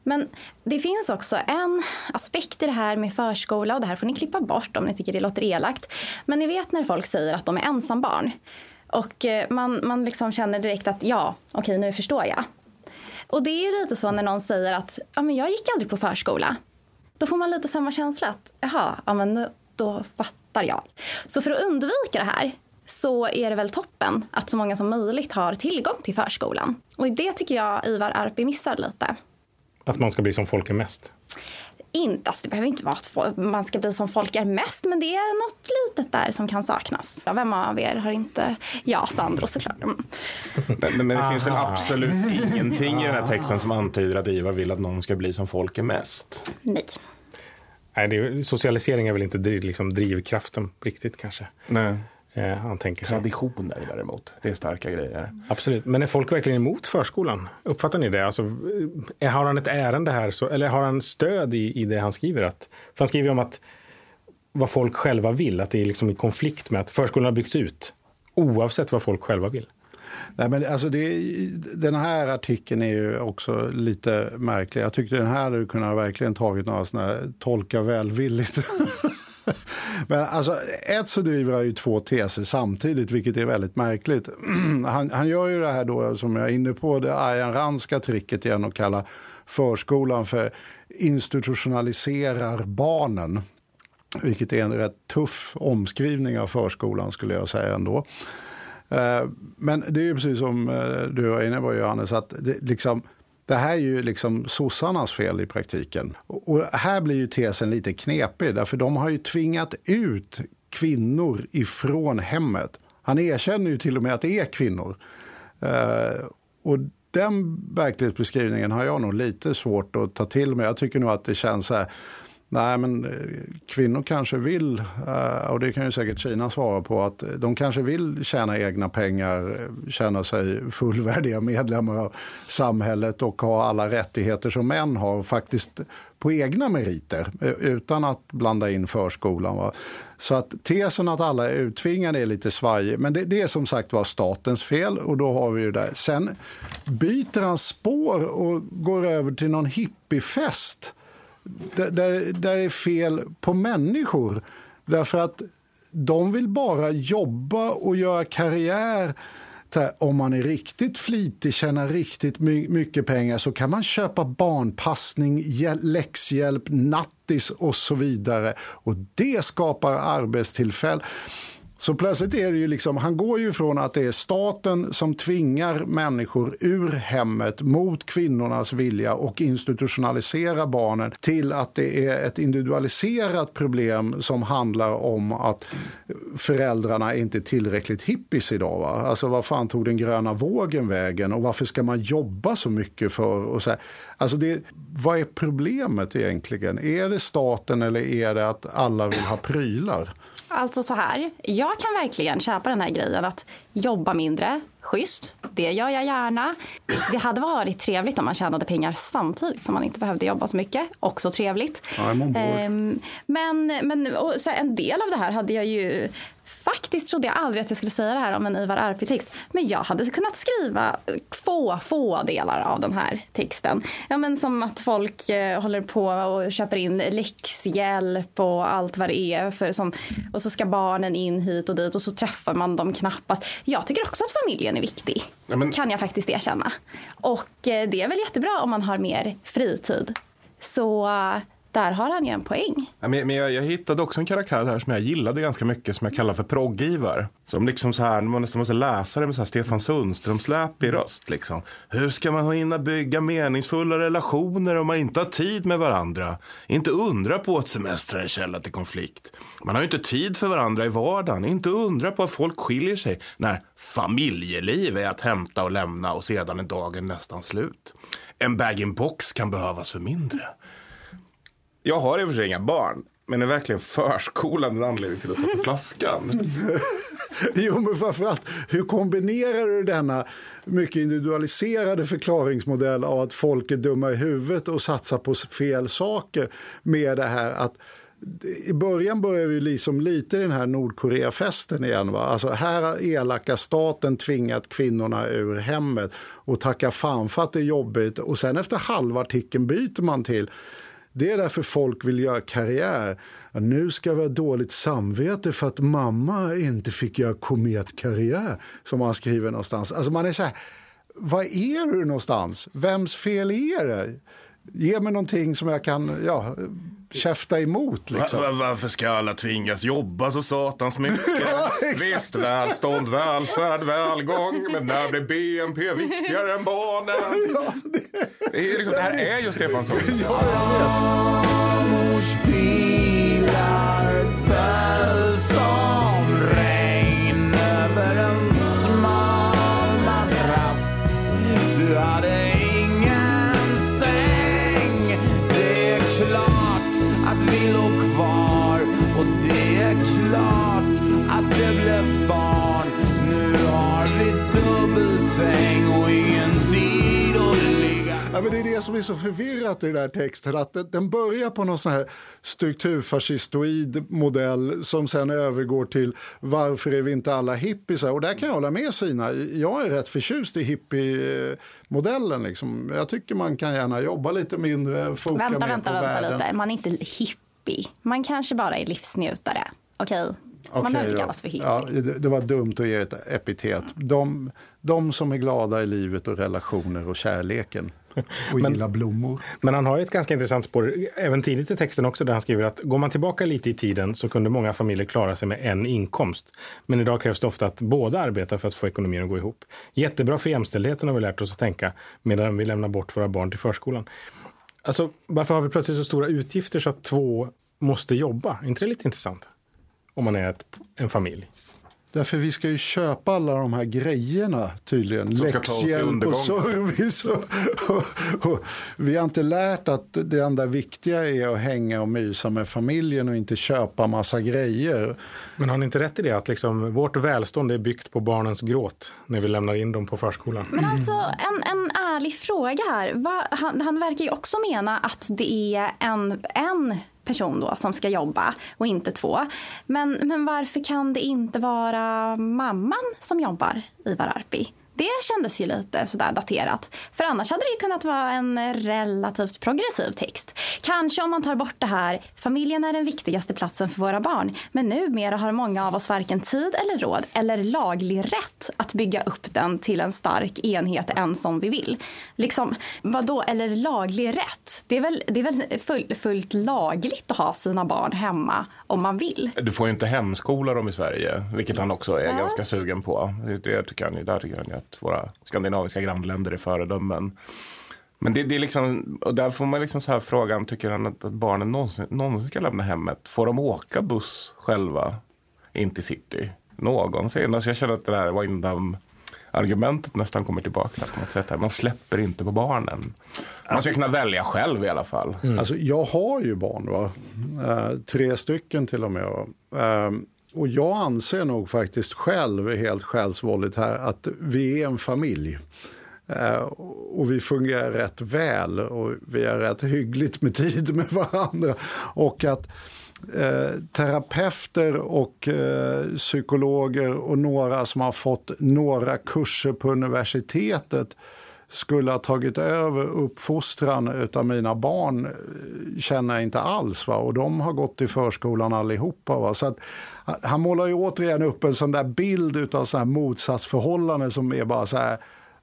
Men det finns också en aspekt i det här med förskola och det här får ni klippa bort om ni tycker det låter elakt. Men ni vet när folk säger att de är ensambarn och eh, man, man liksom känner direkt att ja, okej okay, nu förstår jag. Och det är lite så när någon säger att ja, men jag gick aldrig på förskola. Då får man lite samma känsla att jaha, ja, men då fattar jag. Så för att undvika det här så är det väl toppen att så många som möjligt har tillgång till förskolan. Och det tycker jag Ivar Arpi missar lite. Att man ska bli som folk är mest? Inte, alltså det behöver inte vara att man ska bli som folk är mest, men det är något litet där som kan saknas. Vem av er har inte... Ja, Sandro såklart. Mm. (laughs) Men, men det finns väl absolut ingenting i den här texten som antyder att Ivar vill att någon ska bli som folk är mest? Nej. Nej, det, socialisering är väl inte liksom, drivkraften riktigt kanske. Nej. Eh, han tänker Traditioner däremot, det är starka grejer. Absolut, men är folk verkligen emot förskolan? Uppfattar ni det? Alltså, eh, har han ett ärende här, så, eller har han stöd i, i det han skriver? Att, för han skriver om att vad folk själva vill, att det är liksom i konflikt med att förskolan har byggts ut. Oavsett vad folk själva vill. Nej, men alltså det, den här artikeln är ju också lite märklig. Jag tyckte den här hade kunnat verkligen tagit några sådana här tolka välvilligt. (laughs) (laughs) Men alltså, ett så driver han ju två teser samtidigt, vilket är väldigt märkligt. (clears throat) Han, han gör ju det här då, som jag är inne på, det Ayan Ranska tricket igen och kalla förskolan för institutionaliserar barnen. Vilket är en rätt tuff omskrivning av förskolan skulle jag säga ändå. Eh, men det är ju precis som eh, du var inne på Johannes, att det, liksom, det här är ju liksom sossarnas fel i praktiken. Och här blir ju tesen lite knepig, därför de har ju tvingat ut kvinnor ifrån hemmet. Han erkänner ju till och med att det är kvinnor. Eh, och den verklighetsbeskrivningen har jag nog lite svårt att ta till mig. Jag tycker nog att det känns så här, Nej, men eh, kvinnor kanske vill, eh, och det kan ju säkert Kina svara på, att de kanske vill tjäna egna pengar, eh, känna sig fullvärdiga medlemmar av samhället och ha alla rättigheter som män har, faktiskt på egna meriter, utan att blanda in förskolan. Va? Så att tesen att alla är uttvingade är lite svajig, men det, det är som sagt var statens fel och då har vi ju det. Sen byter han spår och går över till någon hippiefest där, där, är fel på människor. Därför att de vill bara jobba och göra karriär. Om man är riktigt flitig, tjänar riktigt mycket pengar så kan man köpa barnpassning, läxhjälp, nattis och så vidare. Och det skapar arbetstillfällen. Så plötsligt är det ju liksom, han går ju från att det är staten som tvingar människor ur hemmet mot kvinnornas vilja och institutionaliserar barnen till att det är ett individualiserat problem som handlar om att föräldrarna inte är tillräckligt hippies idag. Va? Alltså vad fan tog den gröna vågen vägen och varför ska man jobba så mycket för? Och så här. Alltså det, vad är problemet egentligen? Är det staten eller är det att alla vill ha prylar? Alltså så här, jag kan verkligen köpa den här grejen att jobba mindre, schysst, det gör jag gärna. Det hade varit trevligt om man tjänade pengar samtidigt som man inte behövde jobba så mycket, också trevligt. Ja, ehm, men men så en del av det här hade jag ju faktiskt trodde jag aldrig att jag skulle säga det här om en Ivar Arpi-text. Men jag hade kunnat skriva få, få delar av den här texten. Ja, men som att folk eh, håller på och köper in läxhjälp och allt vad det är. För som, och så ska barnen in hit och dit och så träffar man dem knappast. Jag tycker också att familjen är viktig. Ja, men- Kan jag faktiskt erkänna. Och eh, det är väl jättebra om man har mer fritid. Så där har han ju en poäng. Ja, Men, men jag, jag hittade också en karaktär här som jag gillade ganska mycket som jag kallar för proggivar. Som liksom så här, man nästan måste läsa det med så här Stefan Sundström-släpig röst. Liksom. Hur ska man hinna bygga meningsfulla relationer om man inte har tid med varandra? Inte undra på att semestrar är en källa till konflikt. Man har ju inte tid för varandra i vardagen. Inte undra på att folk skiljer sig när familjeliv är att hämta och lämna och sedan är dagen nästan slut. En bag-in-box kan behövas för mindre. Jag har i och för sig inga barn. Men är verkligen förskolan en anledning till att ta på flaskan? (laughs) Jo, men framförallt, hur kombinerar du denna mycket individualiserade förklaringsmodell av att folk är dumma i huvudet och satsar på fel saker med det här att i början börjar vi liksom lite den här Nordkoreafesten igen. Va? Alltså här har elaka staten tvingat kvinnorna ur hemmet och tacka fan för att det är jobbigt. Och sen efter halva artikeln byter man till det är därför folk vill göra karriär. Nu ska vi ha dåligt samvete för att mamma inte fick göra kometkarriär, som man skriver någonstans. Alltså man är så här, vad är du någonstans? Vems fel är det? Ge mig någonting som jag kan ja, käfta emot. Liksom. Va- va- varför ska alla tvingas jobba så satans mycket? (laughs) Ja. Visst, välstånd, välfärd, välgång. Men när blir BNP viktigare än barnen? (laughs) Ja, det, det, är liksom, det här är ju Stefan Sundström. ja, jag vet. Ja, men det är det som är så förvirrat i den här texten. Att den- börjar på någon sån här strukturfascistoid modell som sen övergår till varför är vi inte alla hippisar? Och där kan jag hålla med Sina. Jag är rätt förtjust i hippiemodellen. Liksom. Jag tycker man kan gärna jobba lite mindre, foka Vänta, mer vänta, på vänta världen. lite. Man är inte hippie. Man kanske bara är livsnjutare. Okej? Man Okej behöver inte kallas för hippie. Ja, det, det var dumt att ge ett epitet. De, de som är glada i livet och relationer och kärleken. (laughs) Och Men- gillar blommor. Men han har ju ett ganska intressant spår, även tidigt i texten också, där han skriver att går man tillbaka lite i tiden så kunde många familjer klara sig med en inkomst. Men idag krävs det ofta att båda arbetar för att få ekonomin att gå ihop. Jättebra för jämställdheten har vi lärt oss att tänka medan vi lämnar bort våra barn till förskolan. Alltså, varför har vi plötsligt så stora utgifter så att två måste jobba? Är inte det lite intressant? Om man är ett, en familj. Därför vi ska ju köpa alla de här grejerna tydligen. Läxhjälp och service. (laughs) Och, och, och, vi har inte lärt att det enda viktiga är att hänga och mysa med familjen och inte köpa massa grejer. Men har ni inte rätt i det att liksom, vårt välstånd är byggt på barnens gråt när vi lämnar in dem på förskolan? Men alltså, en, en ärlig fråga här. Va, han, han verkar ju också mena att det är en, en person då som ska jobba och inte två. Men, men varför kan det inte vara mamman som jobbar, Ivar Arpi? Det kändes ju lite sådär daterat. För annars hade det ju kunnat vara en relativt progressiv text. Kanske om man tar bort det här, familjen är den viktigaste platsen för våra barn. Men numera har många av oss varken tid eller råd eller laglig rätt att bygga upp den till en stark enhet än som vi vill. Liksom, vadå, eller laglig rätt? Det är väl, det är väl full, fullt lagligt att ha sina barn hemma om man vill. Du får ju inte hemskola dem i Sverige, vilket han också är ganska sugen på. Det, tycker han, ju- där tycker han ju att våra skandinaviska grannländer är föredömen. Men det, det är liksom, och där får man liksom så här frågan, tycker han att, att barnen någonsin, någonsin ska lämna hemmet? Får de åka buss själva in till city? Någonsin? Alltså jag känner att det där Windham argumentet nästan kommer tillbaka på något sätt. Här. Man släpper inte på barnen. Man ska kunna välja själv i alla fall. Alltså, jag har ju barn, va? Eh, tre stycken till och med. va? Eh, och jag anser nog faktiskt själv, helt själsvåldigt här, att vi är en familj. Eh, och vi fungerar rätt väl och vi har rätt hyggligt med tid med varandra. Och att eh, terapeuter och eh, psykologer och några som har fått några kurser på universitetet skulle ha tagit över uppfostran av mina barn eh, känner jag inte alls. Va? Och de har gått i förskolan allihopa. Va? Så att, han målar ju återigen upp en sån där bild av så här motsatsförhållanden som är bara så här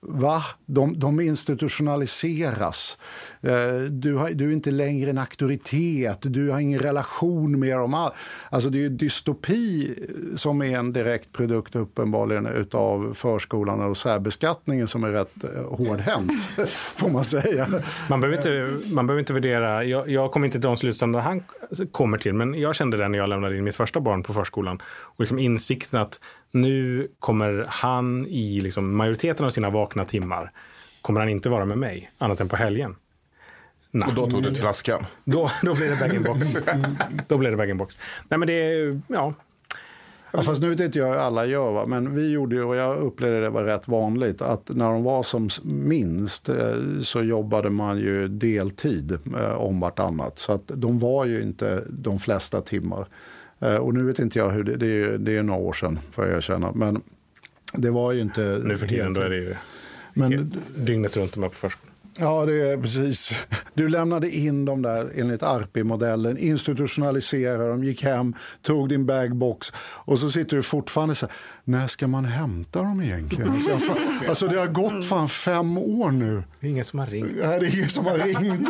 Va? De, de institutionaliseras. Eh, du, har, du är inte längre en auktoritet, du har ingen relation med dem. Alltså det är dystopi som är en direkt produkt uppenbarligen av förskolan och särbeskattningen som är rätt eh, hårdhänt, (laughs) får man säga. Man behöver inte, man behöver inte värdera, jag, jag kommer inte till de slutsatser han kommer till, men jag kände det när jag lämnade in mitt första barn på förskolan. Och liksom insikten att nu kommer han i liksom majoriteten av sina vakna timmar kommer han inte vara med mig, annat än på helgen. Nej. Och då tog du till flaskan? Då, då blev det bag-in-box. då blev det bag-in-box. Nej men det, är, ja. Ja, fast nu vet inte jag hur alla gör, va? men vi gjorde ju, och jag upplevde det var rätt vanligt, att när de var som minst eh, så jobbade man ju deltid eh, om vartannat. Så att de var ju inte de flesta timmar. Eh, och nu vet inte jag hur det, det är, det är några år sedan får jag erkänna. Men det var ju inte... Nu för tiden då är det ju men, dygnet runt de är på förskolan. Ja, det är precis. Du lämnade in dem där enligt ARPI-modellen, institutionaliserade dem, gick hem, tog din bagbox och så sitter du fortfarande så här, när ska man hämta dem egentligen? Alltså, fan, (laughs) alltså det har gått fan fem år nu. Det är ingen som har ringt. Nej, det är ingen som har ringt. (laughs)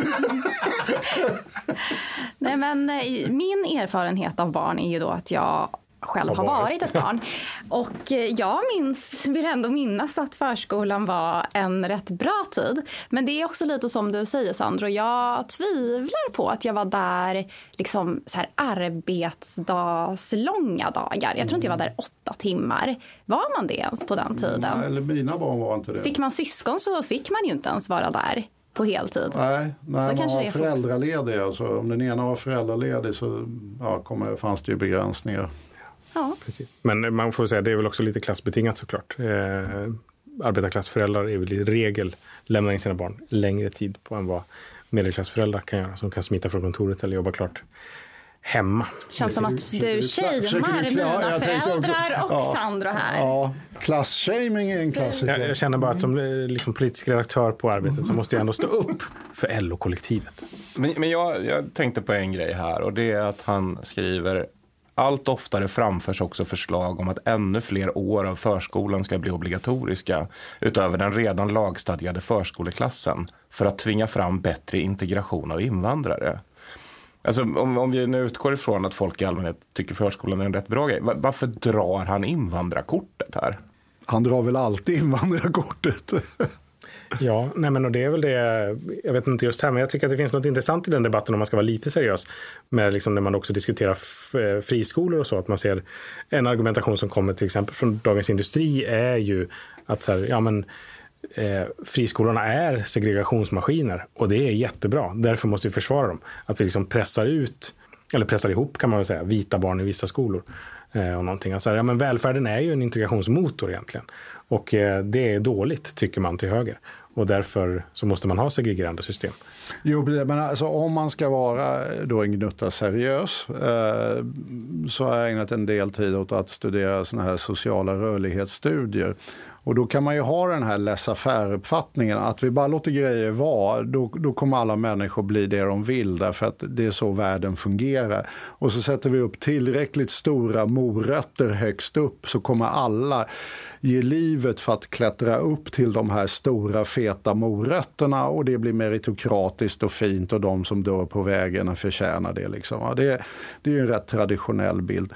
Nej, men eh, min erfarenhet av barn är ju då att jag själv har varit ett barn. Och eh, jag minns, vill ändå minnas att förskolan var en rätt bra tid. Men det är också lite som du säger Sandro, jag tvivlar på att jag var där liksom så här arbetsdagslånga dagar. Jag tror inte jag var där åtta timmar. Var man det ens på den tiden? Nej, eller mina barn var inte det. Fick man syskon så fick man ju inte ens vara där på heltid. Nej, när så man var föräldraledig, alltså, om den ena var föräldraledig så ja, kommer, fanns det ju begränsningar. Ja. Precis. Men man får säga det är väl också lite klassbetingat såklart. Eh, arbetarklassföräldrar är väl i regel lämnar in sina barn längre tid på än vad medelklassföräldrar kan göra som kan smita från kontoret eller jobba klart hemma. Känns som att du shamear mina föräldrar och ja, Sandro här. Ja, klasshaming är en klassiker. Jag, jag känner bara att som eh, liksom, politisk redaktör på Arbetet så måste jag ändå stå upp för LO-kollektivet. Men, men jag, jag tänkte på en grej här och det är att han skriver allt oftare framförs också förslag om att ännu fler år av förskolan ska bli obligatoriska utöver den redan lagstadgade förskoleklassen för att tvinga fram bättre integration av invandrare. Alltså, om, om vi nu utgår ifrån att folk i allmänhet tycker förskolan är en rätt bra grej, varför drar han invandrarkortet här? Han drar väl alltid (laughs) invandrarkortet. Ja, nej men och det är väl det, jag vet inte just här, men jag tycker att det finns något intressant i den debatten om man ska vara lite seriös. Med liksom när man också diskuterar eh, friskolor och så, att man ser en argumentation som kommer till exempel från Dagens Industri är ju att så här, ja men eh, friskolorna är segregationsmaskiner och det är jättebra. Därför måste vi försvara dem. Att vi liksom pressar ut, eller pressar ihop kan man väl säga, vita barn i vissa skolor. Eh, och någonting. Alltså, ja, men välfärden är ju en integrationsmotor egentligen. Och eh, det är dåligt tycker man till höger. Och därför så måste man ha segregerande system. Jo, men alltså, om man ska vara då en gnutta seriös eh, så har jag ägnat en del tid åt att studera såna här sociala rörlighetsstudier. Och då kan man ju ha den här laissez-faire-uppfattningen att vi bara låter grejer vara, då, då kommer alla människor bli det de vill därför att det är så världen fungerar. Och så sätter vi upp tillräckligt stora morötter högst upp så kommer alla ge livet för att klättra upp till de här stora feta morötterna och det blir meritokratiskt och fint och de som dör på vägen förtjänar det. Liksom. Det, det är en rätt traditionell bild.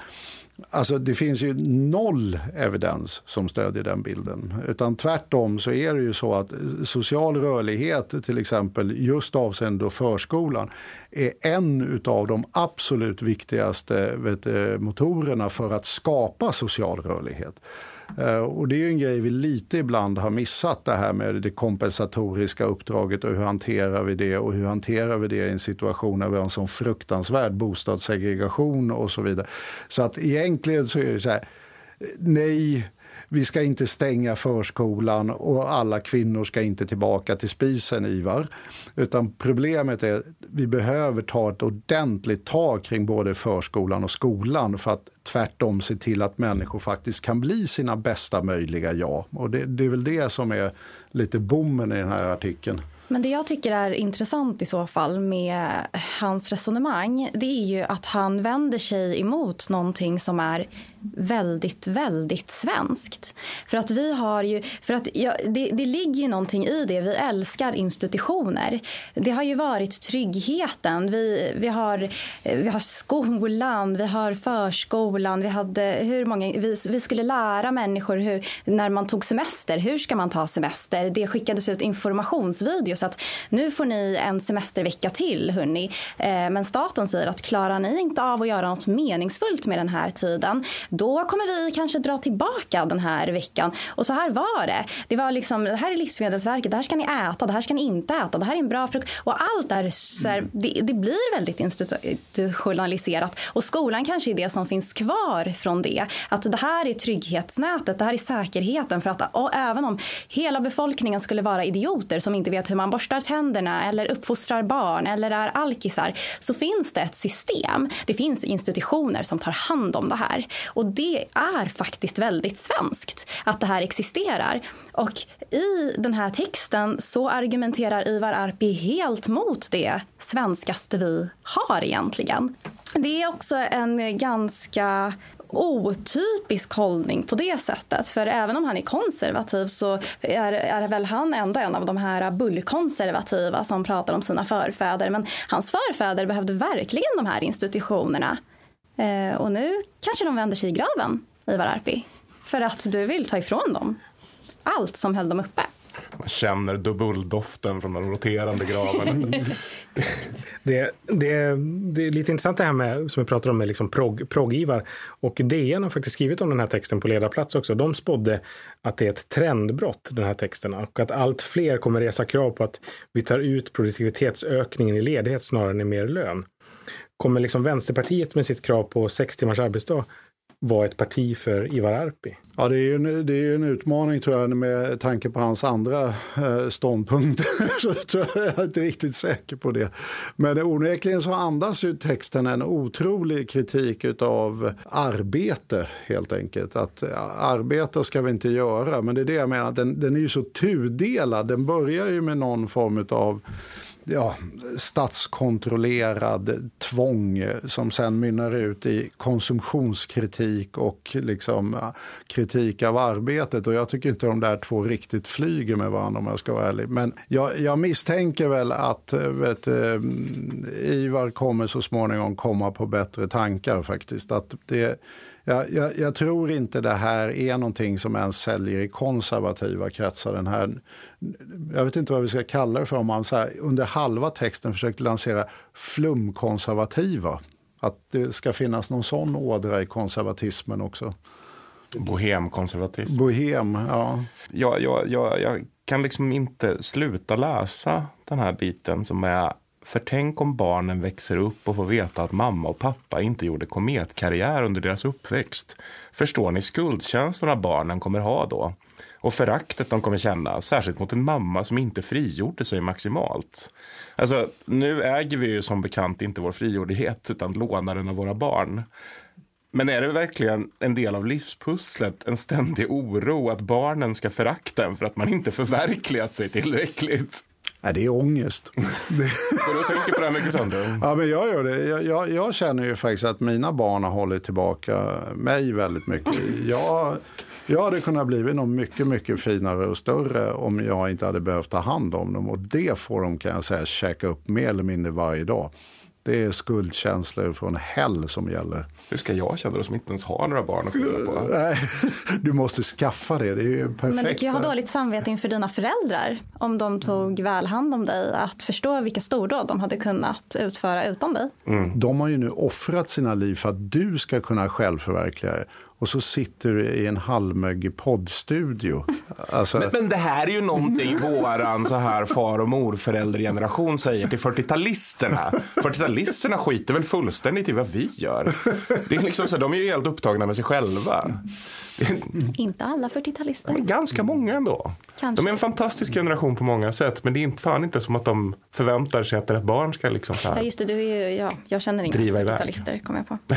Alltså det finns ju noll evidens som stödjer den bilden. Utan tvärtom så är det ju så att social rörlighet till exempel just avseende förskolan är en av de absolut viktigaste vet, motorerna för att skapa social rörlighet. Eh, och det är en grej vi lite ibland har missat det här med det kompensatoriska uppdraget och hur hanterar vi det och hur hanterar vi det i en situation när vi har en sån fruktansvärd bostadssegregation och så vidare. Så att egentligen så är det så här, nej, vi ska inte stänga förskolan och alla kvinnor ska inte tillbaka till spisen, Ivar. Utan problemet är att vi behöver ta ett ordentligt tag kring både förskolan och skolan för att tvärtom se till att människor faktiskt kan bli sina bästa möjliga jag. Och det, det är väl det som är lite bommen i den här artikeln. Men det jag tycker är intressant i så fall med hans resonemang det är ju att han vänder sig emot någonting som är väldigt, väldigt svenskt. För att vi har ju, för att ja, det, det ligger ju någonting i det. Vi älskar institutioner. Det har ju varit tryggheten. Vi, vi, har, vi har skolan, vi har förskolan. Vi, hade hur många, vi, vi skulle lära människor hur, när man tog semester. Hur ska man ta semester? Det skickades ut informationsvideos att nu får ni en semestervecka till, hörni. Eh, men staten säger att klarar ni inte av att göra något meningsfullt med den här tiden då kommer vi kanske dra tillbaka den här veckan. Och så här var det. Det var liksom, det här är Livsmedelsverket, det här ska ni äta, det här ska ni inte äta, det här är en bra frukt. Och allt är så här, det, det, blir väldigt institutionaliserat. Och skolan kanske är det som finns kvar från det. Att det här är trygghetsnätet, det här är säkerheten. För att även om hela befolkningen skulle vara idioter som inte vet hur man borstar tänderna eller uppfostrar barn eller är alkisar så finns det ett system. Det finns institutioner som tar hand om det här. Och det är faktiskt väldigt svenskt att det här existerar. Och i den här texten så argumenterar Ivar Arpi helt mot det svenskaste vi har egentligen. Det är också en ganska otypisk hållning på det sättet. För även om han är konservativ så är, är väl han ändå en av de här bullkonservativa som pratar om sina förfäder. Men hans förfäder behövde verkligen de här institutionerna. Eh, och nu kanske de vänder sig i graven, Ivar Arpi. För att du vill ta ifrån dem allt som höll dem uppe. Man känner dubbeldoften från den roterande graven. (laughs) det, det, det, är lite intressant det här med, som vi pratar om med liksom prog, proggivar. Och DN har faktiskt skrivit om den här texten på ledarplats också. De spådde att det är ett trendbrott, den här texten. Och att allt fler kommer resa krav på att vi tar ut produktivitetsökningen i ledighet snarare än i mer lön. Kommer liksom Vänsterpartiet med sitt krav på sex timmars arbetsdag vara ett parti för Ivar Arpi? Ja, det är ju en, det är en utmaning tror jag med tanke på hans andra eh, ståndpunkter. (laughs) så tror jag, jag är inte riktigt säker på det. Men onekligen så andas ju texten en otrolig kritik av arbete helt enkelt. Att eh, arbeta ska vi inte göra, men det är det jag menar, den, den är ju så tudelad. Den börjar ju med någon form av ja, statskontrollerad tvång som sen mynnar ut i konsumtionskritik och liksom kritik av arbetet. Och jag tycker inte de där två riktigt flyger med varandra om jag ska vara ärlig. Men jag, jag misstänker väl att vet, eh, Ivar kommer så småningom komma på bättre tankar faktiskt. Att det, jag, jag, jag, tror inte det här är någonting som ens säljer i konservativa kretsar. Den här, jag vet inte vad vi ska kalla det för om man så här, under halva texten försökte lansera flumkonservativa. Att det ska finnas någon sån ådra i konservatismen också. Bohemkonservatism. Bohem, ja. Jag, jag, jag, jag kan liksom inte sluta läsa den här biten som är för tänk om barnen växer upp och får veta att mamma och pappa inte gjorde kometkarriär under deras uppväxt. Förstår ni skuldkänslorna barnen kommer ha då? Och föraktet de kommer känna, särskilt mot en mamma som inte frigjorde sig maximalt. Alltså, nu äger vi ju som bekant inte vår frigjordhet utan lånar den av våra barn. Men är det verkligen en del av livspusslet, en ständig oro att barnen ska förakta en för att man inte förverkligat sig tillräckligt? Nej, det är ångest. (laughs) Går du och tänker på det här mycket Sander? Ja, men jag gör det. Jag, jag, jag, känner ju faktiskt att mina barn har hållit tillbaka mig väldigt mycket. Jag, jag hade kunnat bli något mycket, mycket finare och större om jag inte hade behövt ta hand om dem. Och det får de, kan jag säga, käka upp mer eller mindre varje dag. Det är skuldkänslor från hell som gäller. Hur ska jag känna då som inte ens har några barn att skylla på? (laughs) Nej, du måste skaffa det. Det är ju perfekt. Men du kan ju ha dåligt samvete inför dina föräldrar om de tog väl hand om dig. Att förstå vilka stordåd de hade kunnat utföra utan dig. Mm. De har ju nu offrat sina liv för att du ska kunna självförverkliga det och så sitter du i en halvmögig poddstudio. (laughs) Alltså... Men, men, det här är ju någonting våran så här far och morföräldergeneration säger till 40-talisterna. 40-talisterna skiter väl fullständigt i vad vi gör. Det är liksom så, de är ju helt upptagna med sig själva. Inte alla 40-talister. Men ganska många ändå. Kanske. De är en fantastisk generation på många sätt, men det är inte, fan inte som att de förväntar sig att ett barn ska liksom så Ja, här. just det, du är ju, ja, jag känner inga Driva iväg. 40-talister, kom jag på. (laughs)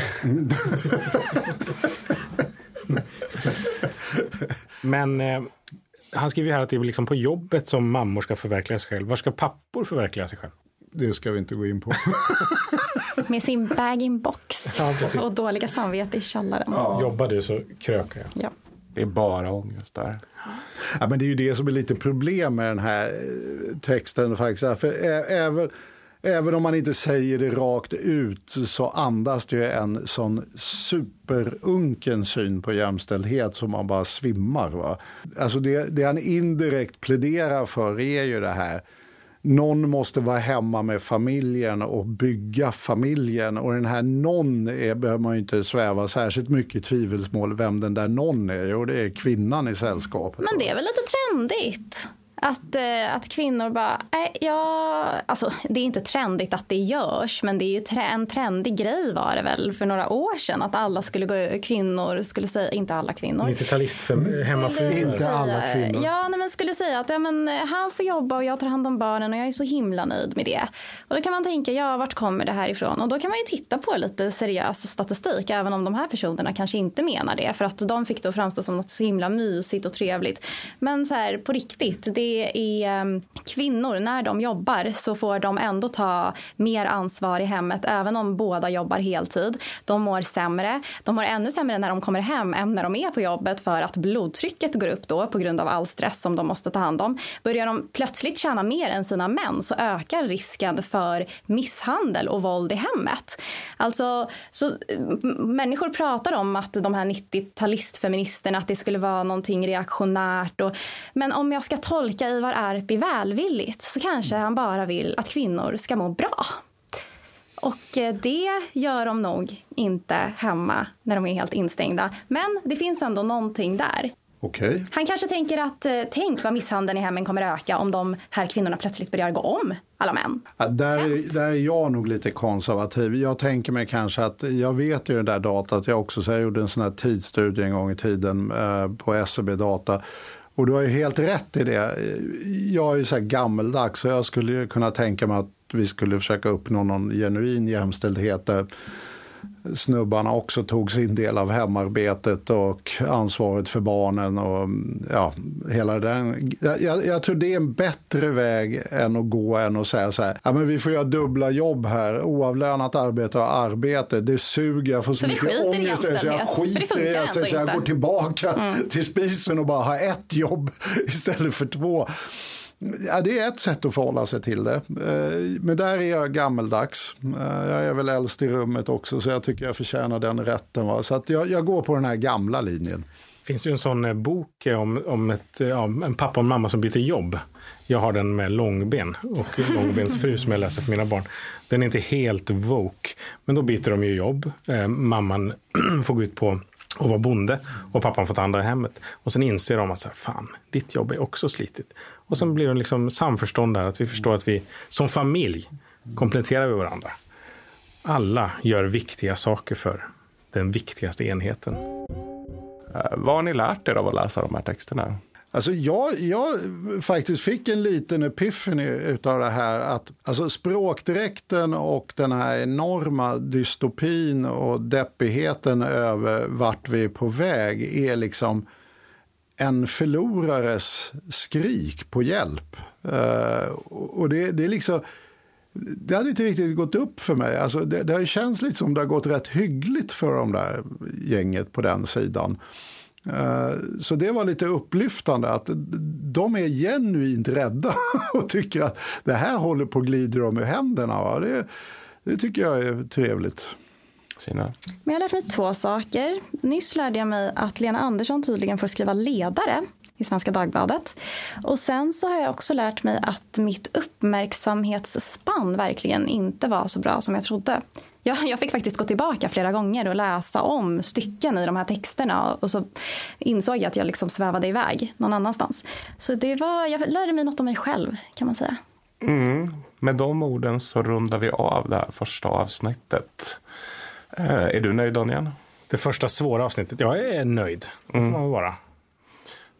Men eh, han skriver ju här att det är liksom på jobbet som mammor ska förverkliga sig själv. Var ska pappor förverkliga sig själv? Det ska vi inte gå in på. (laughs) Med sin bag-in-box Ja, och dåliga samvete i källaren. Jobbar du så krökar jag. Ja. Det är bara ångest där. Ja, men det är ju det som är lite problem med den här eh, texten. faktiskt. För även, även om man inte säger det rakt ut så andas det ju en sån superunken syn på jämställdhet som man bara svimmar. Va? Alltså det, det han indirekt pläderar för är ju det här någon måste vara hemma med familjen och bygga familjen. Och den här någon är, behöver man ju inte sväva särskilt mycket i tvivelsmål vem den där någon är. Jo, det är kvinnan i sällskapet. Men det är väl lite trendigt? Att, eh, att kvinnor bara, nej, ja, alltså det är inte trendigt att det görs, men det är ju tre- en trendig grej var det väl för några år sedan att alla skulle gå, kvinnor skulle säga, inte alla kvinnor. 90-talist för hemmafruar. Inte alla kvinnor. Ja, nej, men skulle säga att ja, men, eh, han får jobba och jag tar hand om barnen och jag är så himla nöjd med det. Och då kan man tänka, ja, vart kommer det här ifrån? Och då kan man ju titta på lite seriös statistik, även om de här personerna kanske inte menar det, för att de fick då framstå som något så himla mysigt och trevligt. Men så här, på riktigt, det är ehm, kvinnor, när de jobbar så får de ändå ta mer ansvar i hemmet, även om båda jobbar heltid. De mår sämre. De mår ännu sämre när de kommer hem än när de är på jobbet för att blodtrycket går upp då på grund av all stress som de måste ta hand om. Börjar de plötsligt tjäna mer än sina män så ökar risken för misshandel och våld i hemmet. Alltså, så, människor pratar om att de här 90-talistfeministerna, att det skulle vara någonting reaktionärt. Och, men om jag ska tolka Ivar Arpi välvilligt så kanske han bara vill att kvinnor ska må bra. Och eh, det gör de nog inte hemma när de är helt instängda. Men det finns ändå någonting där. Okej. Han kanske tänker att eh, tänk vad misshandeln i hemmen kommer öka om de här kvinnorna plötsligt börjar gå om alla män. Ja, där, Hemskt. där är jag nog lite konservativ. Jag tänker mig kanske att, jag vet ju det där datat, jag också, så jag gjorde en sån här tidsstudie en gång i tiden eh, på SCB Data. Och du har ju helt rätt i det. Jag är ju så här gammeldags så jag skulle ju kunna tänka mig att vi skulle försöka uppnå någon genuin jämställdhet där snubbarna också tog sin del av hemarbetet och ansvaret för barnen och ja, hela den. Jag, jag, tror det är en bättre väg än att gå än att säga så här, ja men vi får göra dubbla jobb här, oavlönat arbete och arbete, det suger, jag får så, Så mycket ångest så jag skiter i det, så jag inte. går tillbaka till spisen och bara har ett jobb (laughs) istället för två. Ja, det är ett sätt att förhålla sig till det. Eh, Men där är jag gammeldags. Eh, Jag är väl äldst i rummet också så jag tycker jag förtjänar den rätten. Va? Så att jag, jag går på den här gamla linjen. Det finns ju en sån eh, bok om, om ett, ja, en pappa och en mamma som byter jobb. Jag har den med Långben och (laughs) Långbens fru som jag läser för mina barn. Den är inte helt woke, men då byter de ju jobb. Mamman (clears throat) får gå ut på och vara bonde och pappan får ta hand om hemmet. Och sen inser de att så här, fan, ditt jobb är också slitigt. Och sen blir det liksom samförstånd där, att vi förstår att vi som familj kompletterar vi varandra. Alla gör viktiga saker för den viktigaste enheten. Eh, Vad har ni lärt er av att läsa de här texterna? Alltså jag, jag faktiskt fick en liten epiphany utav det här att alltså språkdräkten och den här enorma dystopin och deppigheten över vart vi är på väg är liksom en förlorares skrik på hjälp. Uh, och det, det är liksom det hade inte riktigt gått upp för mig. Alltså det, det har känts lite som det har gått rätt hyggligt för de där gänget på den sidan. Eh, så det var lite upplyftande att de är genuint rädda (laughs) och tycker att det här håller på att glida dem ur händerna. Det, det tycker jag är trevligt. Sina? Men jag har lärt mig två saker. Nyss lärde jag mig att Lena Andersson tydligen får skriva ledare i Svenska Dagbladet. Och sen så har jag också lärt mig att mitt uppmärksamhetsspann verkligen inte var så bra som jag trodde. Jag, jag fick faktiskt gå tillbaka flera gånger och läsa om stycken i de här texterna och så insåg jag att jag liksom svävade iväg någon annanstans. Så det var, jag lärde mig något om mig själv kan man säga. Mm. Med de orden så rundar vi av det här första avsnittet. Eh, är du nöjd Daniel? det första svåra avsnittet. Jag är nöjd. Det får man väl vara.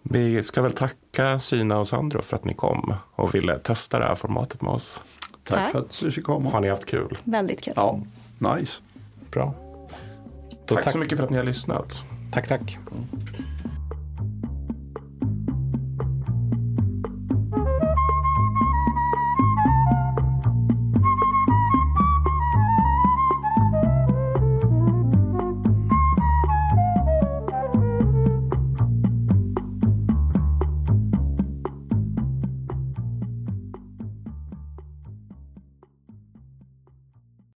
Vi ska väl tacka Sina och Sandro för att ni kom och ville testa det här formatet med oss. Tack, Tack. för att vi fick komma. Har ni haft kul? Väldigt kul. Ja, nice. Bra. Då Tack så mycket för att ni har lyssnat. Tack, tack.